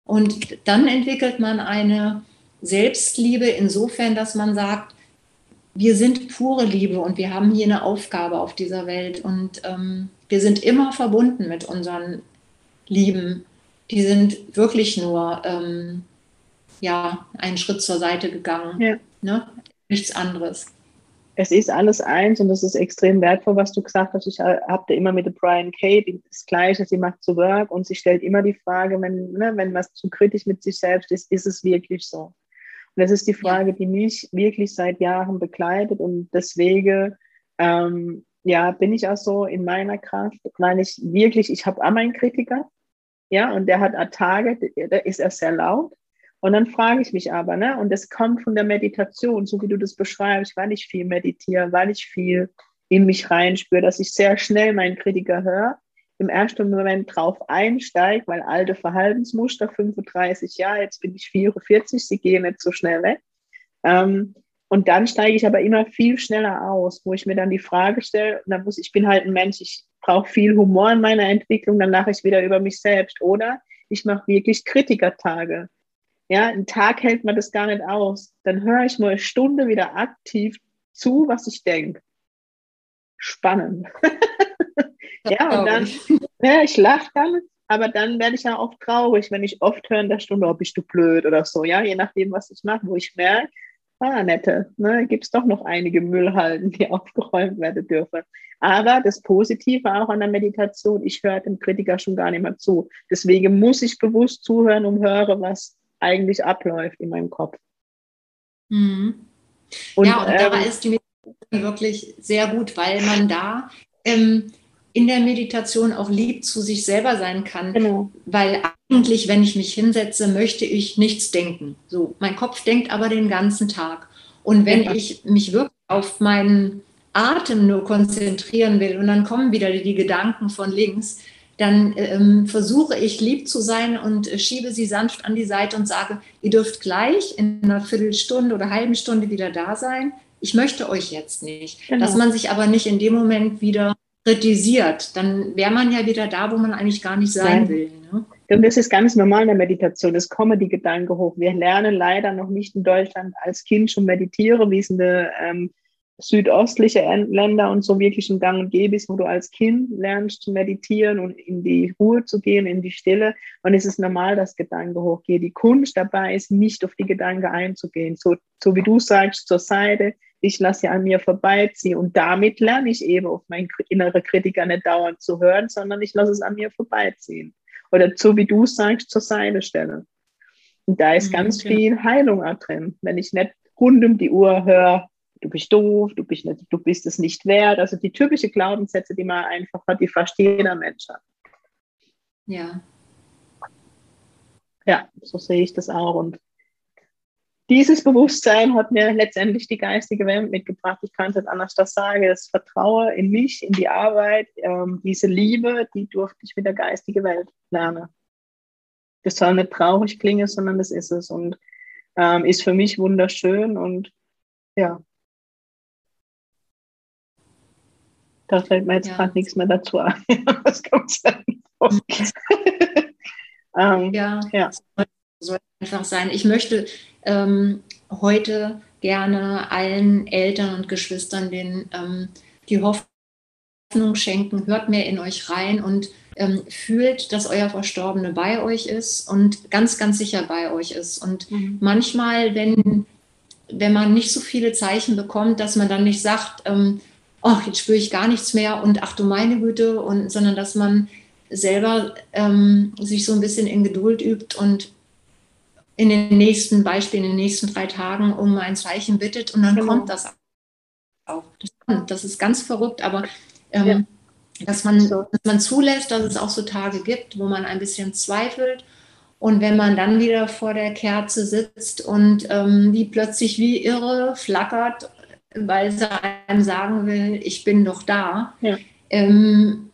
Und dann entwickelt man eine Selbstliebe insofern, dass man sagt, wir sind pure Liebe und wir haben hier eine Aufgabe auf dieser Welt und ähm, wir sind immer verbunden mit unseren Lieben. Die sind wirklich nur ähm, ja, einen Schritt zur Seite gegangen. Ja. Ne? Nichts anderes.
Es ist alles eins und das ist extrem wertvoll, was du gesagt hast. Ich habe da immer mit Brian Kate das Gleiche, sie macht zu Work und sie stellt immer die Frage, wenn, ne, wenn was zu kritisch mit sich selbst ist, ist es wirklich so? Und das ist die Frage, die mich wirklich seit Jahren begleitet und deswegen ähm, ja, bin ich auch so in meiner Kraft, weil ich wirklich, ich habe auch meinen Kritiker, ja, und der hat Tage, da ist er sehr laut und dann frage ich mich aber, ne, und das kommt von der Meditation, so wie du das beschreibst, weil ich viel meditiere, weil ich viel in mich reinspüre, dass ich sehr schnell meinen Kritiker höre, im ersten Moment drauf einsteige, weil alte Verhaltensmuster, 35 Jahre, jetzt bin ich 44, sie gehen nicht so schnell weg. Ähm, und dann steige ich aber immer viel schneller aus, wo ich mir dann die Frage stelle, und dann muss ich bin halt ein Mensch, ich brauche viel Humor in meiner Entwicklung, dann lache ich wieder über mich selbst. Oder ich mache wirklich Kritikertage. Ja, einen Tag hält man das gar nicht aus. Dann höre ich mal eine Stunde wieder aktiv zu, was ich denke. Spannend. ja, und dann, ja, ich lache dann, aber dann werde ich ja oft traurig, wenn ich oft höre in der Stunde, oh, bist du blöd oder so, ja, je nachdem, was ich mache, wo ich merke, ah, nette, ne, gibt es doch noch einige Müllhalden, die aufgeräumt werden dürfen. Aber das Positive auch an der Meditation, ich höre dem Kritiker schon gar nicht mehr zu. Deswegen muss ich bewusst zuhören und höre, was eigentlich abläuft in meinem Kopf.
Mhm. Und, ja, und ähm, da ist die Meditation wirklich sehr gut, weil man da ähm, in der Meditation auch lieb zu sich selber sein kann. Genau. Weil eigentlich, wenn ich mich hinsetze, möchte ich nichts denken. So, mein Kopf denkt aber den ganzen Tag. Und wenn ja. ich mich wirklich auf meinen Atem nur konzentrieren will und dann kommen wieder die Gedanken von links, dann ähm, versuche ich lieb zu sein und äh, schiebe sie sanft an die Seite und sage, ihr dürft gleich in einer Viertelstunde oder halben Stunde wieder da sein. Ich möchte euch jetzt nicht. Genau. Dass man sich aber nicht in dem Moment wieder kritisiert, dann wäre man ja wieder da, wo man eigentlich gar nicht sein Nein. will. Ne?
Und das ist ganz normal in der Meditation. Es kommen die Gedanken hoch. Wir lernen leider noch nicht in Deutschland als Kind schon meditieren, wie es in der ähm, südostliche Länder und so wirklich ein Gang und Gäbe ist, wo du als Kind lernst zu meditieren und in die Ruhe zu gehen, in die Stille. Und es ist normal, dass Gedanken hochgehen. Die Kunst dabei ist, nicht auf die Gedanken einzugehen. So, so wie du sagst, zur Seite, ich lasse sie an mir vorbeiziehen. Und damit lerne ich eben auf meinen inneren Kritiker nicht dauernd zu hören, sondern ich lasse es an mir vorbeiziehen. Oder so wie du sagst, zur Seite stellen. Und da ist mhm, ganz genau. viel Heilung drin. Wenn ich nicht rund um die Uhr höre, du bist doof, du bist, nicht, du bist es nicht wert. Also die typischen Glaubenssätze, die man einfach hat, die fast jeder Mensch hat.
Ja.
Ja, so sehe ich das auch. Und dieses Bewusstsein hat mir letztendlich die geistige Welt mitgebracht. Ich kann es nicht anders das sagen. Das Vertrauen in mich, in die Arbeit, ähm, diese Liebe, die durfte ich mit der geistigen Welt lernen. Das soll nicht traurig klingen, sondern das ist es. Und ähm, ist für mich wunderschön und ja, Da fällt mir jetzt ja. gerade nichts mehr dazu ein. Was kommt denn
ähm, Ja, ja. soll einfach sein. Ich möchte ähm, heute gerne allen Eltern und Geschwistern den, ähm, die Hoffnung schenken, hört mehr in euch rein und ähm, fühlt, dass euer Verstorbene bei euch ist und ganz, ganz sicher bei euch ist. Und mhm. manchmal, wenn, wenn man nicht so viele Zeichen bekommt, dass man dann nicht sagt, ähm, ach, jetzt spüre ich gar nichts mehr und ach du meine Güte, und, sondern dass man selber ähm, sich so ein bisschen in Geduld übt und in den nächsten Beispielen, in den nächsten drei Tagen um ein Zeichen bittet und dann genau. kommt das auch. Das, das, ist ganz verrückt, aber ähm, ja. dass, man, dass man zulässt, dass es auch so Tage gibt, wo man ein bisschen zweifelt und wenn man dann wieder vor der Kerze sitzt und ähm, die plötzlich wie irre flackert weil sie einem sagen will, ich bin doch da, ja. ähm,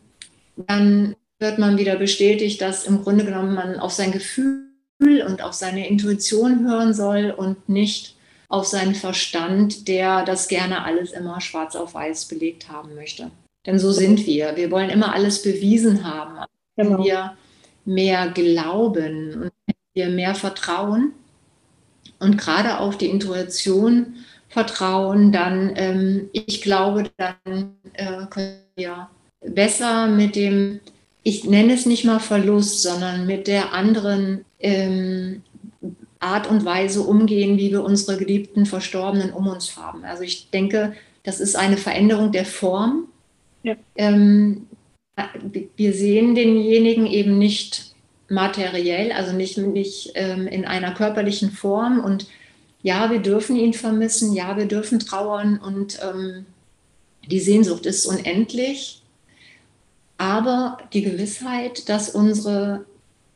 dann wird man wieder bestätigt, dass im Grunde genommen man auf sein Gefühl und auf seine Intuition hören soll und nicht auf seinen Verstand, der das gerne alles immer schwarz auf weiß belegt haben möchte. Denn so sind wir. Wir wollen immer alles bewiesen haben. Wenn genau. wir mehr glauben und wir mehr vertrauen und gerade auf die Intuition vertrauen, dann, ähm, ich glaube, dann äh, können wir besser mit dem, ich nenne es nicht mal Verlust, sondern mit der anderen ähm, Art und Weise umgehen, wie wir unsere geliebten Verstorbenen um uns haben. Also ich denke, das ist eine Veränderung der Form. Ja. Ähm, wir sehen denjenigen eben nicht materiell, also nicht, nicht ähm, in einer körperlichen Form. Und ja, wir dürfen ihn vermissen, ja, wir dürfen trauern und ähm, die Sehnsucht ist unendlich. Aber die Gewissheit, dass unsere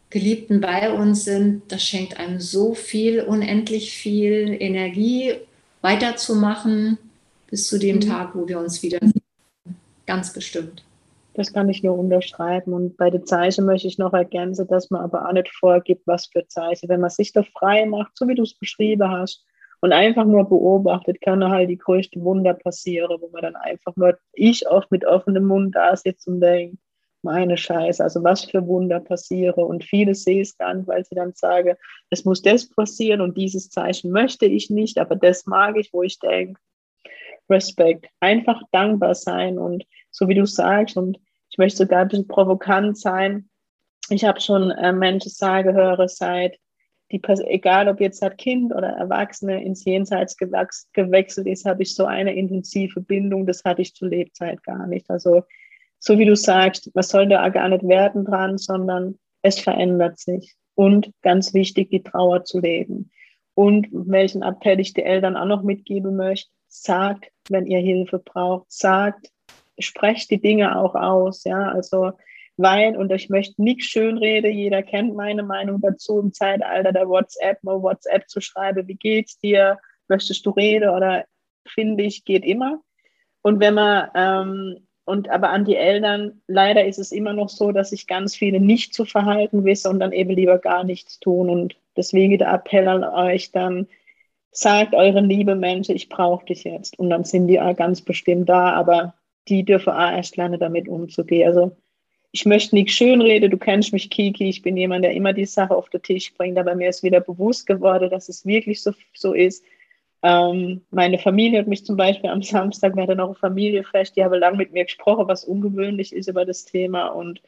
Geliebten bei uns sind, das schenkt einem so viel, unendlich viel Energie, weiterzumachen bis zu dem mhm. Tag, wo wir uns wieder sehen. Ganz bestimmt.
Das kann ich nur unterschreiben. Und bei den Zeichen möchte ich noch ergänzen, dass man aber auch nicht vorgibt, was für Zeichen. Wenn man sich da frei macht, so wie du es beschrieben hast, und einfach nur beobachtet, kann halt die größte Wunder passieren, wo man dann einfach nur, ich oft mit offenem Mund da sitze und denke, meine Scheiße, also was für Wunder passiere. Und viele sehen es dann, weil sie dann sagen, es muss das passieren und dieses Zeichen möchte ich nicht, aber das mag ich, wo ich denke, Respekt, einfach dankbar sein und so wie du sagst, und ich möchte sogar ein bisschen provokant sein. Ich habe schon äh, Menschen sagen höre, seit die, egal ob jetzt ein Kind oder Erwachsene ins Jenseits gewechselt ist, habe ich so eine intensive Bindung, das hatte ich zur Lebzeit gar nicht. Also so wie du sagst, man soll da gar nicht werden dran, sondern es verändert sich. Und ganz wichtig, die Trauer zu leben. Und welchen Appell ich die Eltern auch noch mitgeben möchte, sagt, wenn ihr Hilfe braucht, sagt, sprecht die Dinge auch aus, ja, also weil, und ich möchte nichts schönreden, jeder kennt meine Meinung dazu, im Zeitalter der WhatsApp, mal WhatsApp zu schreiben, wie geht's dir, möchtest du reden oder finde ich, geht immer. Und wenn man ähm, und aber an die Eltern, leider ist es immer noch so, dass sich ganz viele nicht zu verhalten wissen und dann eben lieber gar nichts tun. Und deswegen der Appell an euch dann, sagt euren liebe Menschen, ich brauche dich jetzt. Und dann sind die auch ganz bestimmt da, aber die dürfen auch erst lernen, damit umzugehen. Also ich möchte nicht schönreden, du kennst mich, Kiki, ich bin jemand, der immer die Sache auf den Tisch bringt, aber mir ist wieder bewusst geworden, dass es wirklich so, so ist, ähm, meine Familie hat mich zum Beispiel am Samstag, wir hatten noch ein Familienfest, die haben lange mit mir gesprochen, was ungewöhnlich ist über das Thema. Und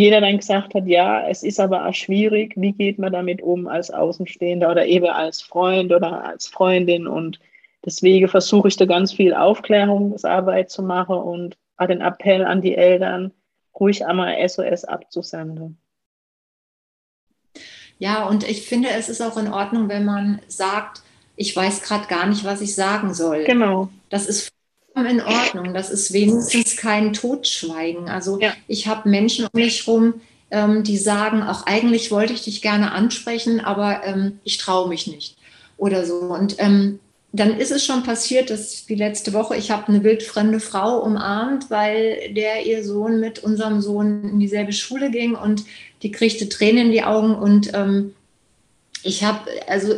jeder dann gesagt hat, ja, es ist aber auch schwierig, wie geht man damit um als Außenstehender oder eben als Freund oder als Freundin und deswegen versuche ich da ganz viel Aufklärungsarbeit zu machen und auch den Appell an die Eltern, ruhig einmal SOS abzusenden.
Ja, und ich finde, es ist auch in Ordnung, wenn man sagt, ich weiß gerade gar nicht, was ich sagen soll.
Genau.
Das ist in Ordnung. Das ist wenigstens kein Totschweigen. Also ja. ich habe Menschen um mich herum, ähm, die sagen, auch eigentlich wollte ich dich gerne ansprechen, aber ähm, ich traue mich nicht oder so. Und ähm, dann ist es schon passiert, dass wie letzte Woche, ich habe eine wildfremde Frau umarmt, weil der ihr Sohn mit unserem Sohn in dieselbe Schule ging und die kriegte Tränen in die Augen und ähm, ich habe, also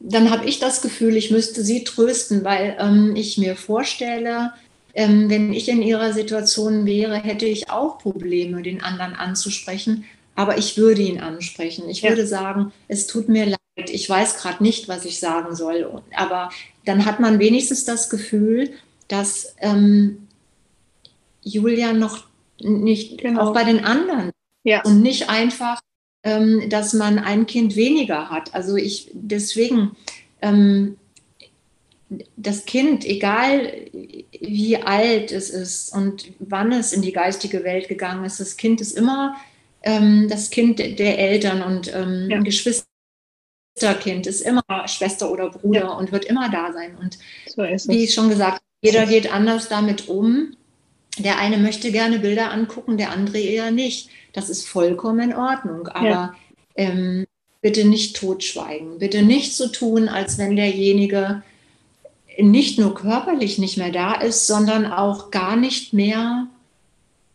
dann habe ich das Gefühl, ich müsste sie trösten, weil ähm, ich mir vorstelle, ähm, wenn ich in ihrer Situation wäre, hätte ich auch Probleme, den anderen anzusprechen. Aber ich würde ihn ansprechen. Ich ja. würde sagen, es tut mir leid, ich weiß gerade nicht, was ich sagen soll. Aber dann hat man wenigstens das Gefühl, dass ähm, Julia noch nicht, genau. auch bei den anderen, ja. und nicht einfach ähm, dass man ein Kind weniger hat. Also ich deswegen ähm, das Kind, egal wie alt es ist und wann es in die geistige Welt gegangen ist, das Kind ist immer ähm, das Kind der Eltern und ähm, ja. ein Geschwisterkind ist immer Schwester oder Bruder ja. und wird immer da sein. Und so wie ich schon gesagt, jeder geht anders damit um. Der eine möchte gerne Bilder angucken, der andere eher nicht. Das ist vollkommen in Ordnung. Aber ja. ähm, bitte nicht totschweigen. Bitte nicht so tun, als wenn derjenige nicht nur körperlich nicht mehr da ist, sondern auch gar nicht mehr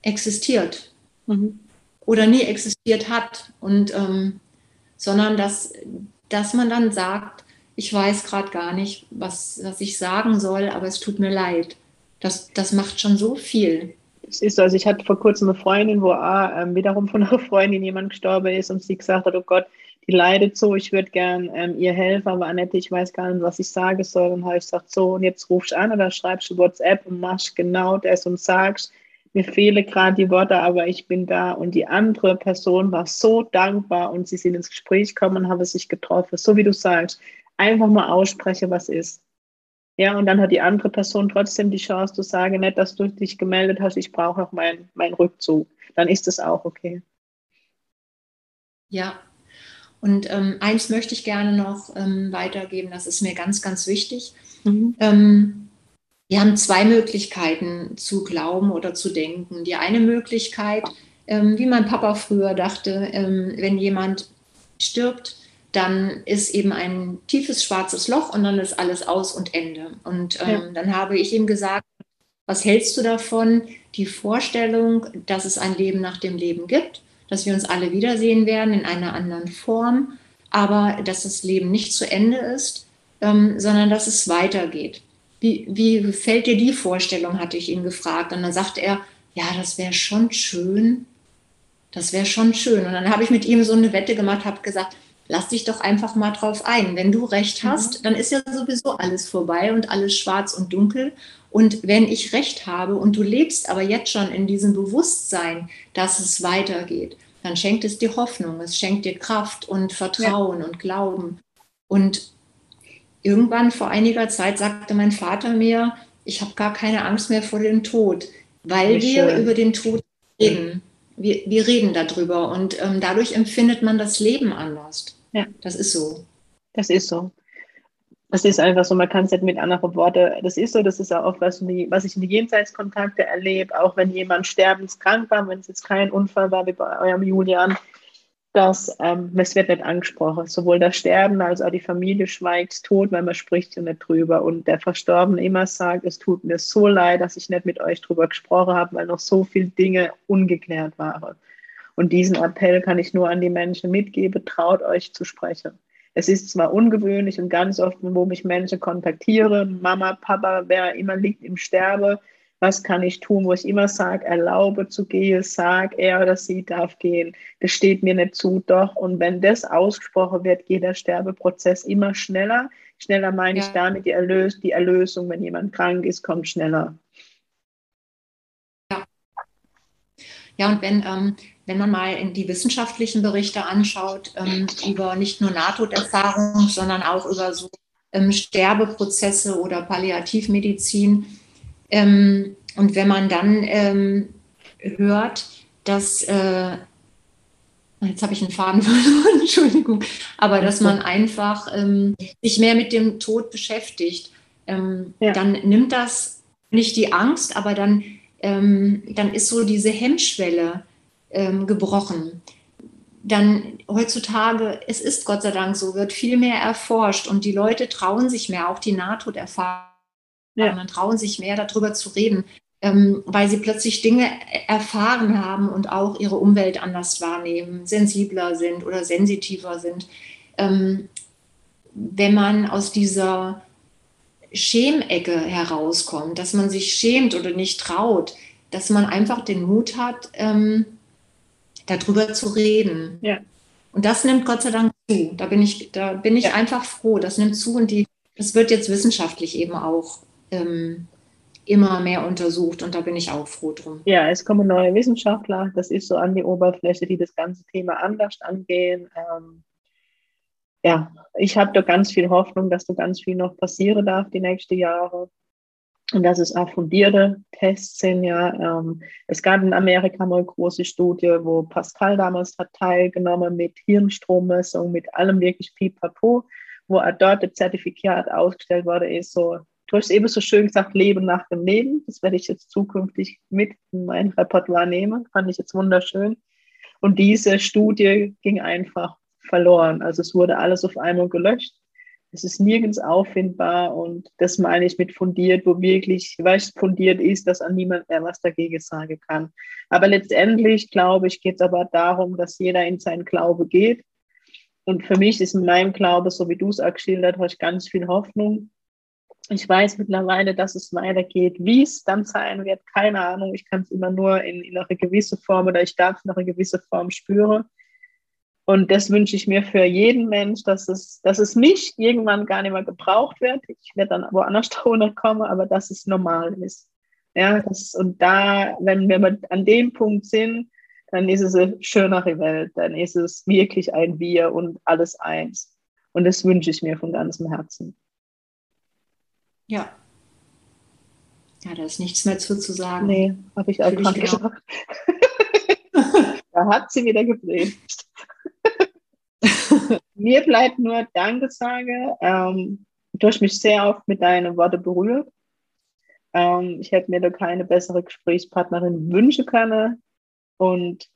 existiert mhm. oder nie existiert hat. Und ähm, sondern dass, dass man dann sagt, ich weiß gerade gar nicht, was, was ich sagen soll, aber es tut mir leid. Das, das macht schon so viel
es ist so, also ich hatte vor kurzem eine Freundin, wo ähm, wiederum von einer Freundin jemand gestorben ist und sie gesagt hat, oh Gott, die leidet so, ich würde gern ähm, ihr helfen, aber Annette, ich weiß gar nicht, was ich sagen soll. Und habe ich gesagt, so, und jetzt rufst du an oder schreibst du WhatsApp und machst genau das und sagst, mir fehlen gerade die Worte, aber ich bin da. Und die andere Person war so dankbar und sie sind ins Gespräch gekommen und haben sich getroffen. So wie du sagst, einfach mal aussprechen, was ist. Ja, und dann hat die andere Person trotzdem die Chance zu sagen, nicht, dass du dich gemeldet hast, ich brauche noch meinen mein Rückzug. Dann ist das auch okay.
Ja, und ähm, eins möchte ich gerne noch ähm, weitergeben, das ist mir ganz, ganz wichtig. Mhm. Ähm, wir haben zwei Möglichkeiten zu glauben oder zu denken. Die eine Möglichkeit, ähm, wie mein Papa früher dachte, ähm, wenn jemand stirbt, dann ist eben ein tiefes schwarzes Loch und dann ist alles aus und Ende. Und ähm, ja. dann habe ich ihm gesagt, was hältst du davon, die Vorstellung, dass es ein Leben nach dem Leben gibt, dass wir uns alle wiedersehen werden in einer anderen Form, aber dass das Leben nicht zu Ende ist, ähm, sondern dass es weitergeht. Wie, wie fällt dir die Vorstellung, hatte ich ihn gefragt. Und dann sagte er, ja, das wäre schon schön. Das wäre schon schön. Und dann habe ich mit ihm so eine Wette gemacht, habe gesagt, lass dich doch einfach mal drauf ein. Wenn du recht mhm. hast, mhm. dann ist ja sowieso alles vorbei und alles schwarz und dunkel. Und wenn ich recht habe und du lebst aber jetzt schon in diesem Bewusstsein, dass es weitergeht, dann schenkt es dir Hoffnung, es schenkt dir Kraft und Vertrauen ja. und Glauben. Und irgendwann vor einiger Zeit sagte mein Vater mir, ich habe gar keine Angst mehr vor dem Tod, weil wir über den Tod reden wir, wir reden darüber und ähm, dadurch empfindet man das Leben anders. Ja. Das ist so.
Das ist so. Das ist einfach so, man kann es nicht mit anderen Worten, das ist so, das ist auch oft, was, was ich in die Jenseitskontakte erlebe, auch wenn jemand sterbenskrank war, wenn es jetzt kein Unfall war wie bei eurem Julian, dass ähm, es wird nicht angesprochen. Sowohl das Sterben als auch die Familie schweigt tot, weil man spricht ja nicht drüber. Und der Verstorbene immer sagt, es tut mir so leid, dass ich nicht mit euch drüber gesprochen habe, weil noch so viele Dinge ungeklärt waren. Und diesen Appell kann ich nur an die Menschen mitgeben, traut euch zu sprechen. Es ist zwar ungewöhnlich und ganz oft, wo mich Menschen kontaktieren, Mama, Papa, wer immer liegt im Sterbe, was kann ich tun, wo ich immer sage, erlaube zu gehen, sag, er oder sie darf gehen. Das steht mir nicht zu, doch. Und wenn das ausgesprochen wird, geht der Sterbeprozess immer schneller. Schneller meine ja. ich damit die, Erlös die Erlösung, wenn jemand krank ist, kommt schneller.
Ja, ja und wenn, ähm, wenn man mal in die wissenschaftlichen Berichte anschaut, ähm, über nicht nur Nahtoderfahrung, sondern auch über so ähm, Sterbeprozesse oder Palliativmedizin, ähm, und wenn man dann ähm, hört, dass, äh, jetzt habe ich einen Faden verloren, Entschuldigung, aber dass man einfach ähm, sich mehr mit dem Tod beschäftigt, ähm, ja. dann nimmt das nicht die Angst, aber dann, ähm, dann ist so diese Hemmschwelle ähm, gebrochen dann heutzutage, es ist Gott sei Dank so, wird viel mehr erforscht und die Leute trauen sich mehr, auch die Nahtoderfahrung ja. dann trauen sich mehr darüber zu reden, ähm, weil sie plötzlich Dinge erfahren haben und auch ihre Umwelt anders wahrnehmen, sensibler sind oder sensitiver sind. Ähm, wenn man aus dieser Schemecke herauskommt, dass man sich schämt oder nicht traut, dass man einfach den Mut hat, ähm, darüber zu reden. Ja. Und das nimmt Gott sei Dank zu. Da bin ich, da bin ich ja. einfach froh. Das nimmt zu und die, das wird jetzt wissenschaftlich eben auch ähm, immer mehr untersucht und da bin ich auch froh drum.
Ja, es kommen neue Wissenschaftler, das ist so an die Oberfläche, die das ganze Thema anders angehen. Ähm, ja, ich habe da ganz viel Hoffnung, dass da ganz viel noch passieren darf die nächsten Jahre und dass es auch fundierte Tests sind. Ja, ähm, es gab in Amerika mal eine große Studie, wo Pascal damals hat teilgenommen mit Hirnstrommessung, mit allem wirklich pipapo, wo er dort das Zertifikat ausgestellt wurde, ist so Du hast eben so schön gesagt, Leben nach dem Leben. Das werde ich jetzt zukünftig mit in mein Repertoire nehmen. Fand ich jetzt wunderschön. Und diese Studie ging einfach verloren. Also es wurde alles auf einmal gelöscht. Es ist nirgends auffindbar und das meine ich mit fundiert, wo wirklich, weißt fundiert ist, dass an niemand mehr was dagegen sagen kann. Aber letztendlich, glaube ich, geht es aber darum, dass jeder in seinen Glaube geht. Und für mich ist in meinem Glaube, so wie du es auch geschildert hast, ganz viel Hoffnung ich weiß mittlerweile, dass es weitergeht. Wie es dann sein wird, keine Ahnung. Ich kann es immer nur in, in eine gewisse Form oder ich darf es in eine gewisse Form spüren. Und das wünsche ich mir für jeden Mensch, dass es, dass es mich irgendwann gar nicht mehr gebraucht wird. Ich werde dann woanders drunter kommen, aber dass es normal ist. Ja, das, und da, wenn wir an dem Punkt sind, dann ist es eine schönere Welt. Dann ist es wirklich ein Wir und alles eins. Und das wünsche ich mir von ganzem Herzen.
Ja. Ja, da ist nichts mehr zu, zu sagen.
Nee, habe ich auch dran gedacht. da hat sie wieder gepredigt. Mir bleibt nur Danke sage. Ähm, du hast mich sehr oft mit deinen Worten berührt. Ähm, ich hätte mir da keine bessere Gesprächspartnerin wünschen können. Und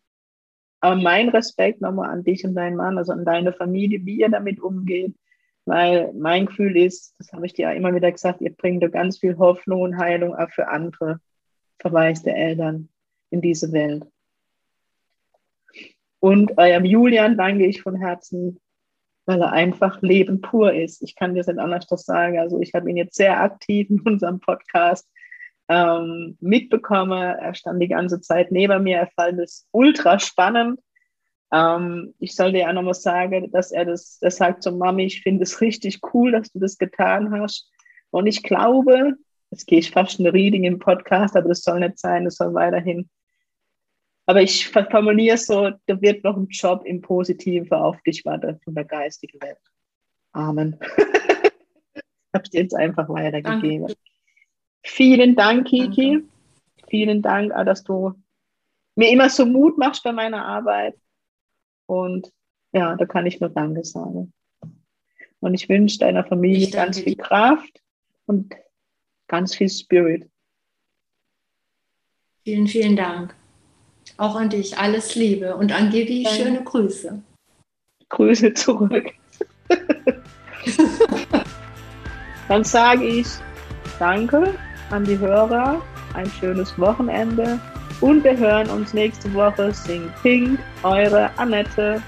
aber mein Respekt nochmal an dich und deinen Mann, also an deine Familie, wie ihr damit umgeht. Weil mein Gefühl ist, das habe ich dir ja immer wieder gesagt, ihr bringt da ganz viel Hoffnung und Heilung auch für andere verwaiste Eltern in diese Welt. Und eurem Julian danke ich von Herzen, weil er einfach Leben pur ist. Ich kann dir das nicht anders sagen. Also ich habe ihn jetzt sehr aktiv in unserem Podcast ähm, mitbekommen. Er stand die ganze Zeit neben mir. Er fand es ultra spannend. Ähm, ich soll dir auch nochmal sagen, dass er das, er sagt so, Mami, ich finde es richtig cool, dass du das getan hast. Und ich glaube, jetzt gehe ich fast eine Reading im Podcast, aber das soll nicht sein, das soll weiterhin. Aber ich formuliere so, da wird noch ein Job im Positiven auf dich warten von der geistigen Welt. Amen. Habe ich dir jetzt einfach weitergegeben. Danke. Vielen Dank, Kiki. Danke. Vielen Dank, dass du mir immer so Mut machst bei meiner Arbeit. Und ja, da kann ich nur Danke sagen. Und ich wünsche deiner Familie ganz viel Kraft und ganz viel Spirit.
Vielen, vielen Dank. Auch an dich alles Liebe und an Gigi schöne Grüße.
Grüße zurück. Dann sage ich Danke an die Hörer, ein schönes Wochenende und wir hören uns nächste Woche. Sing Pink, eure Annette.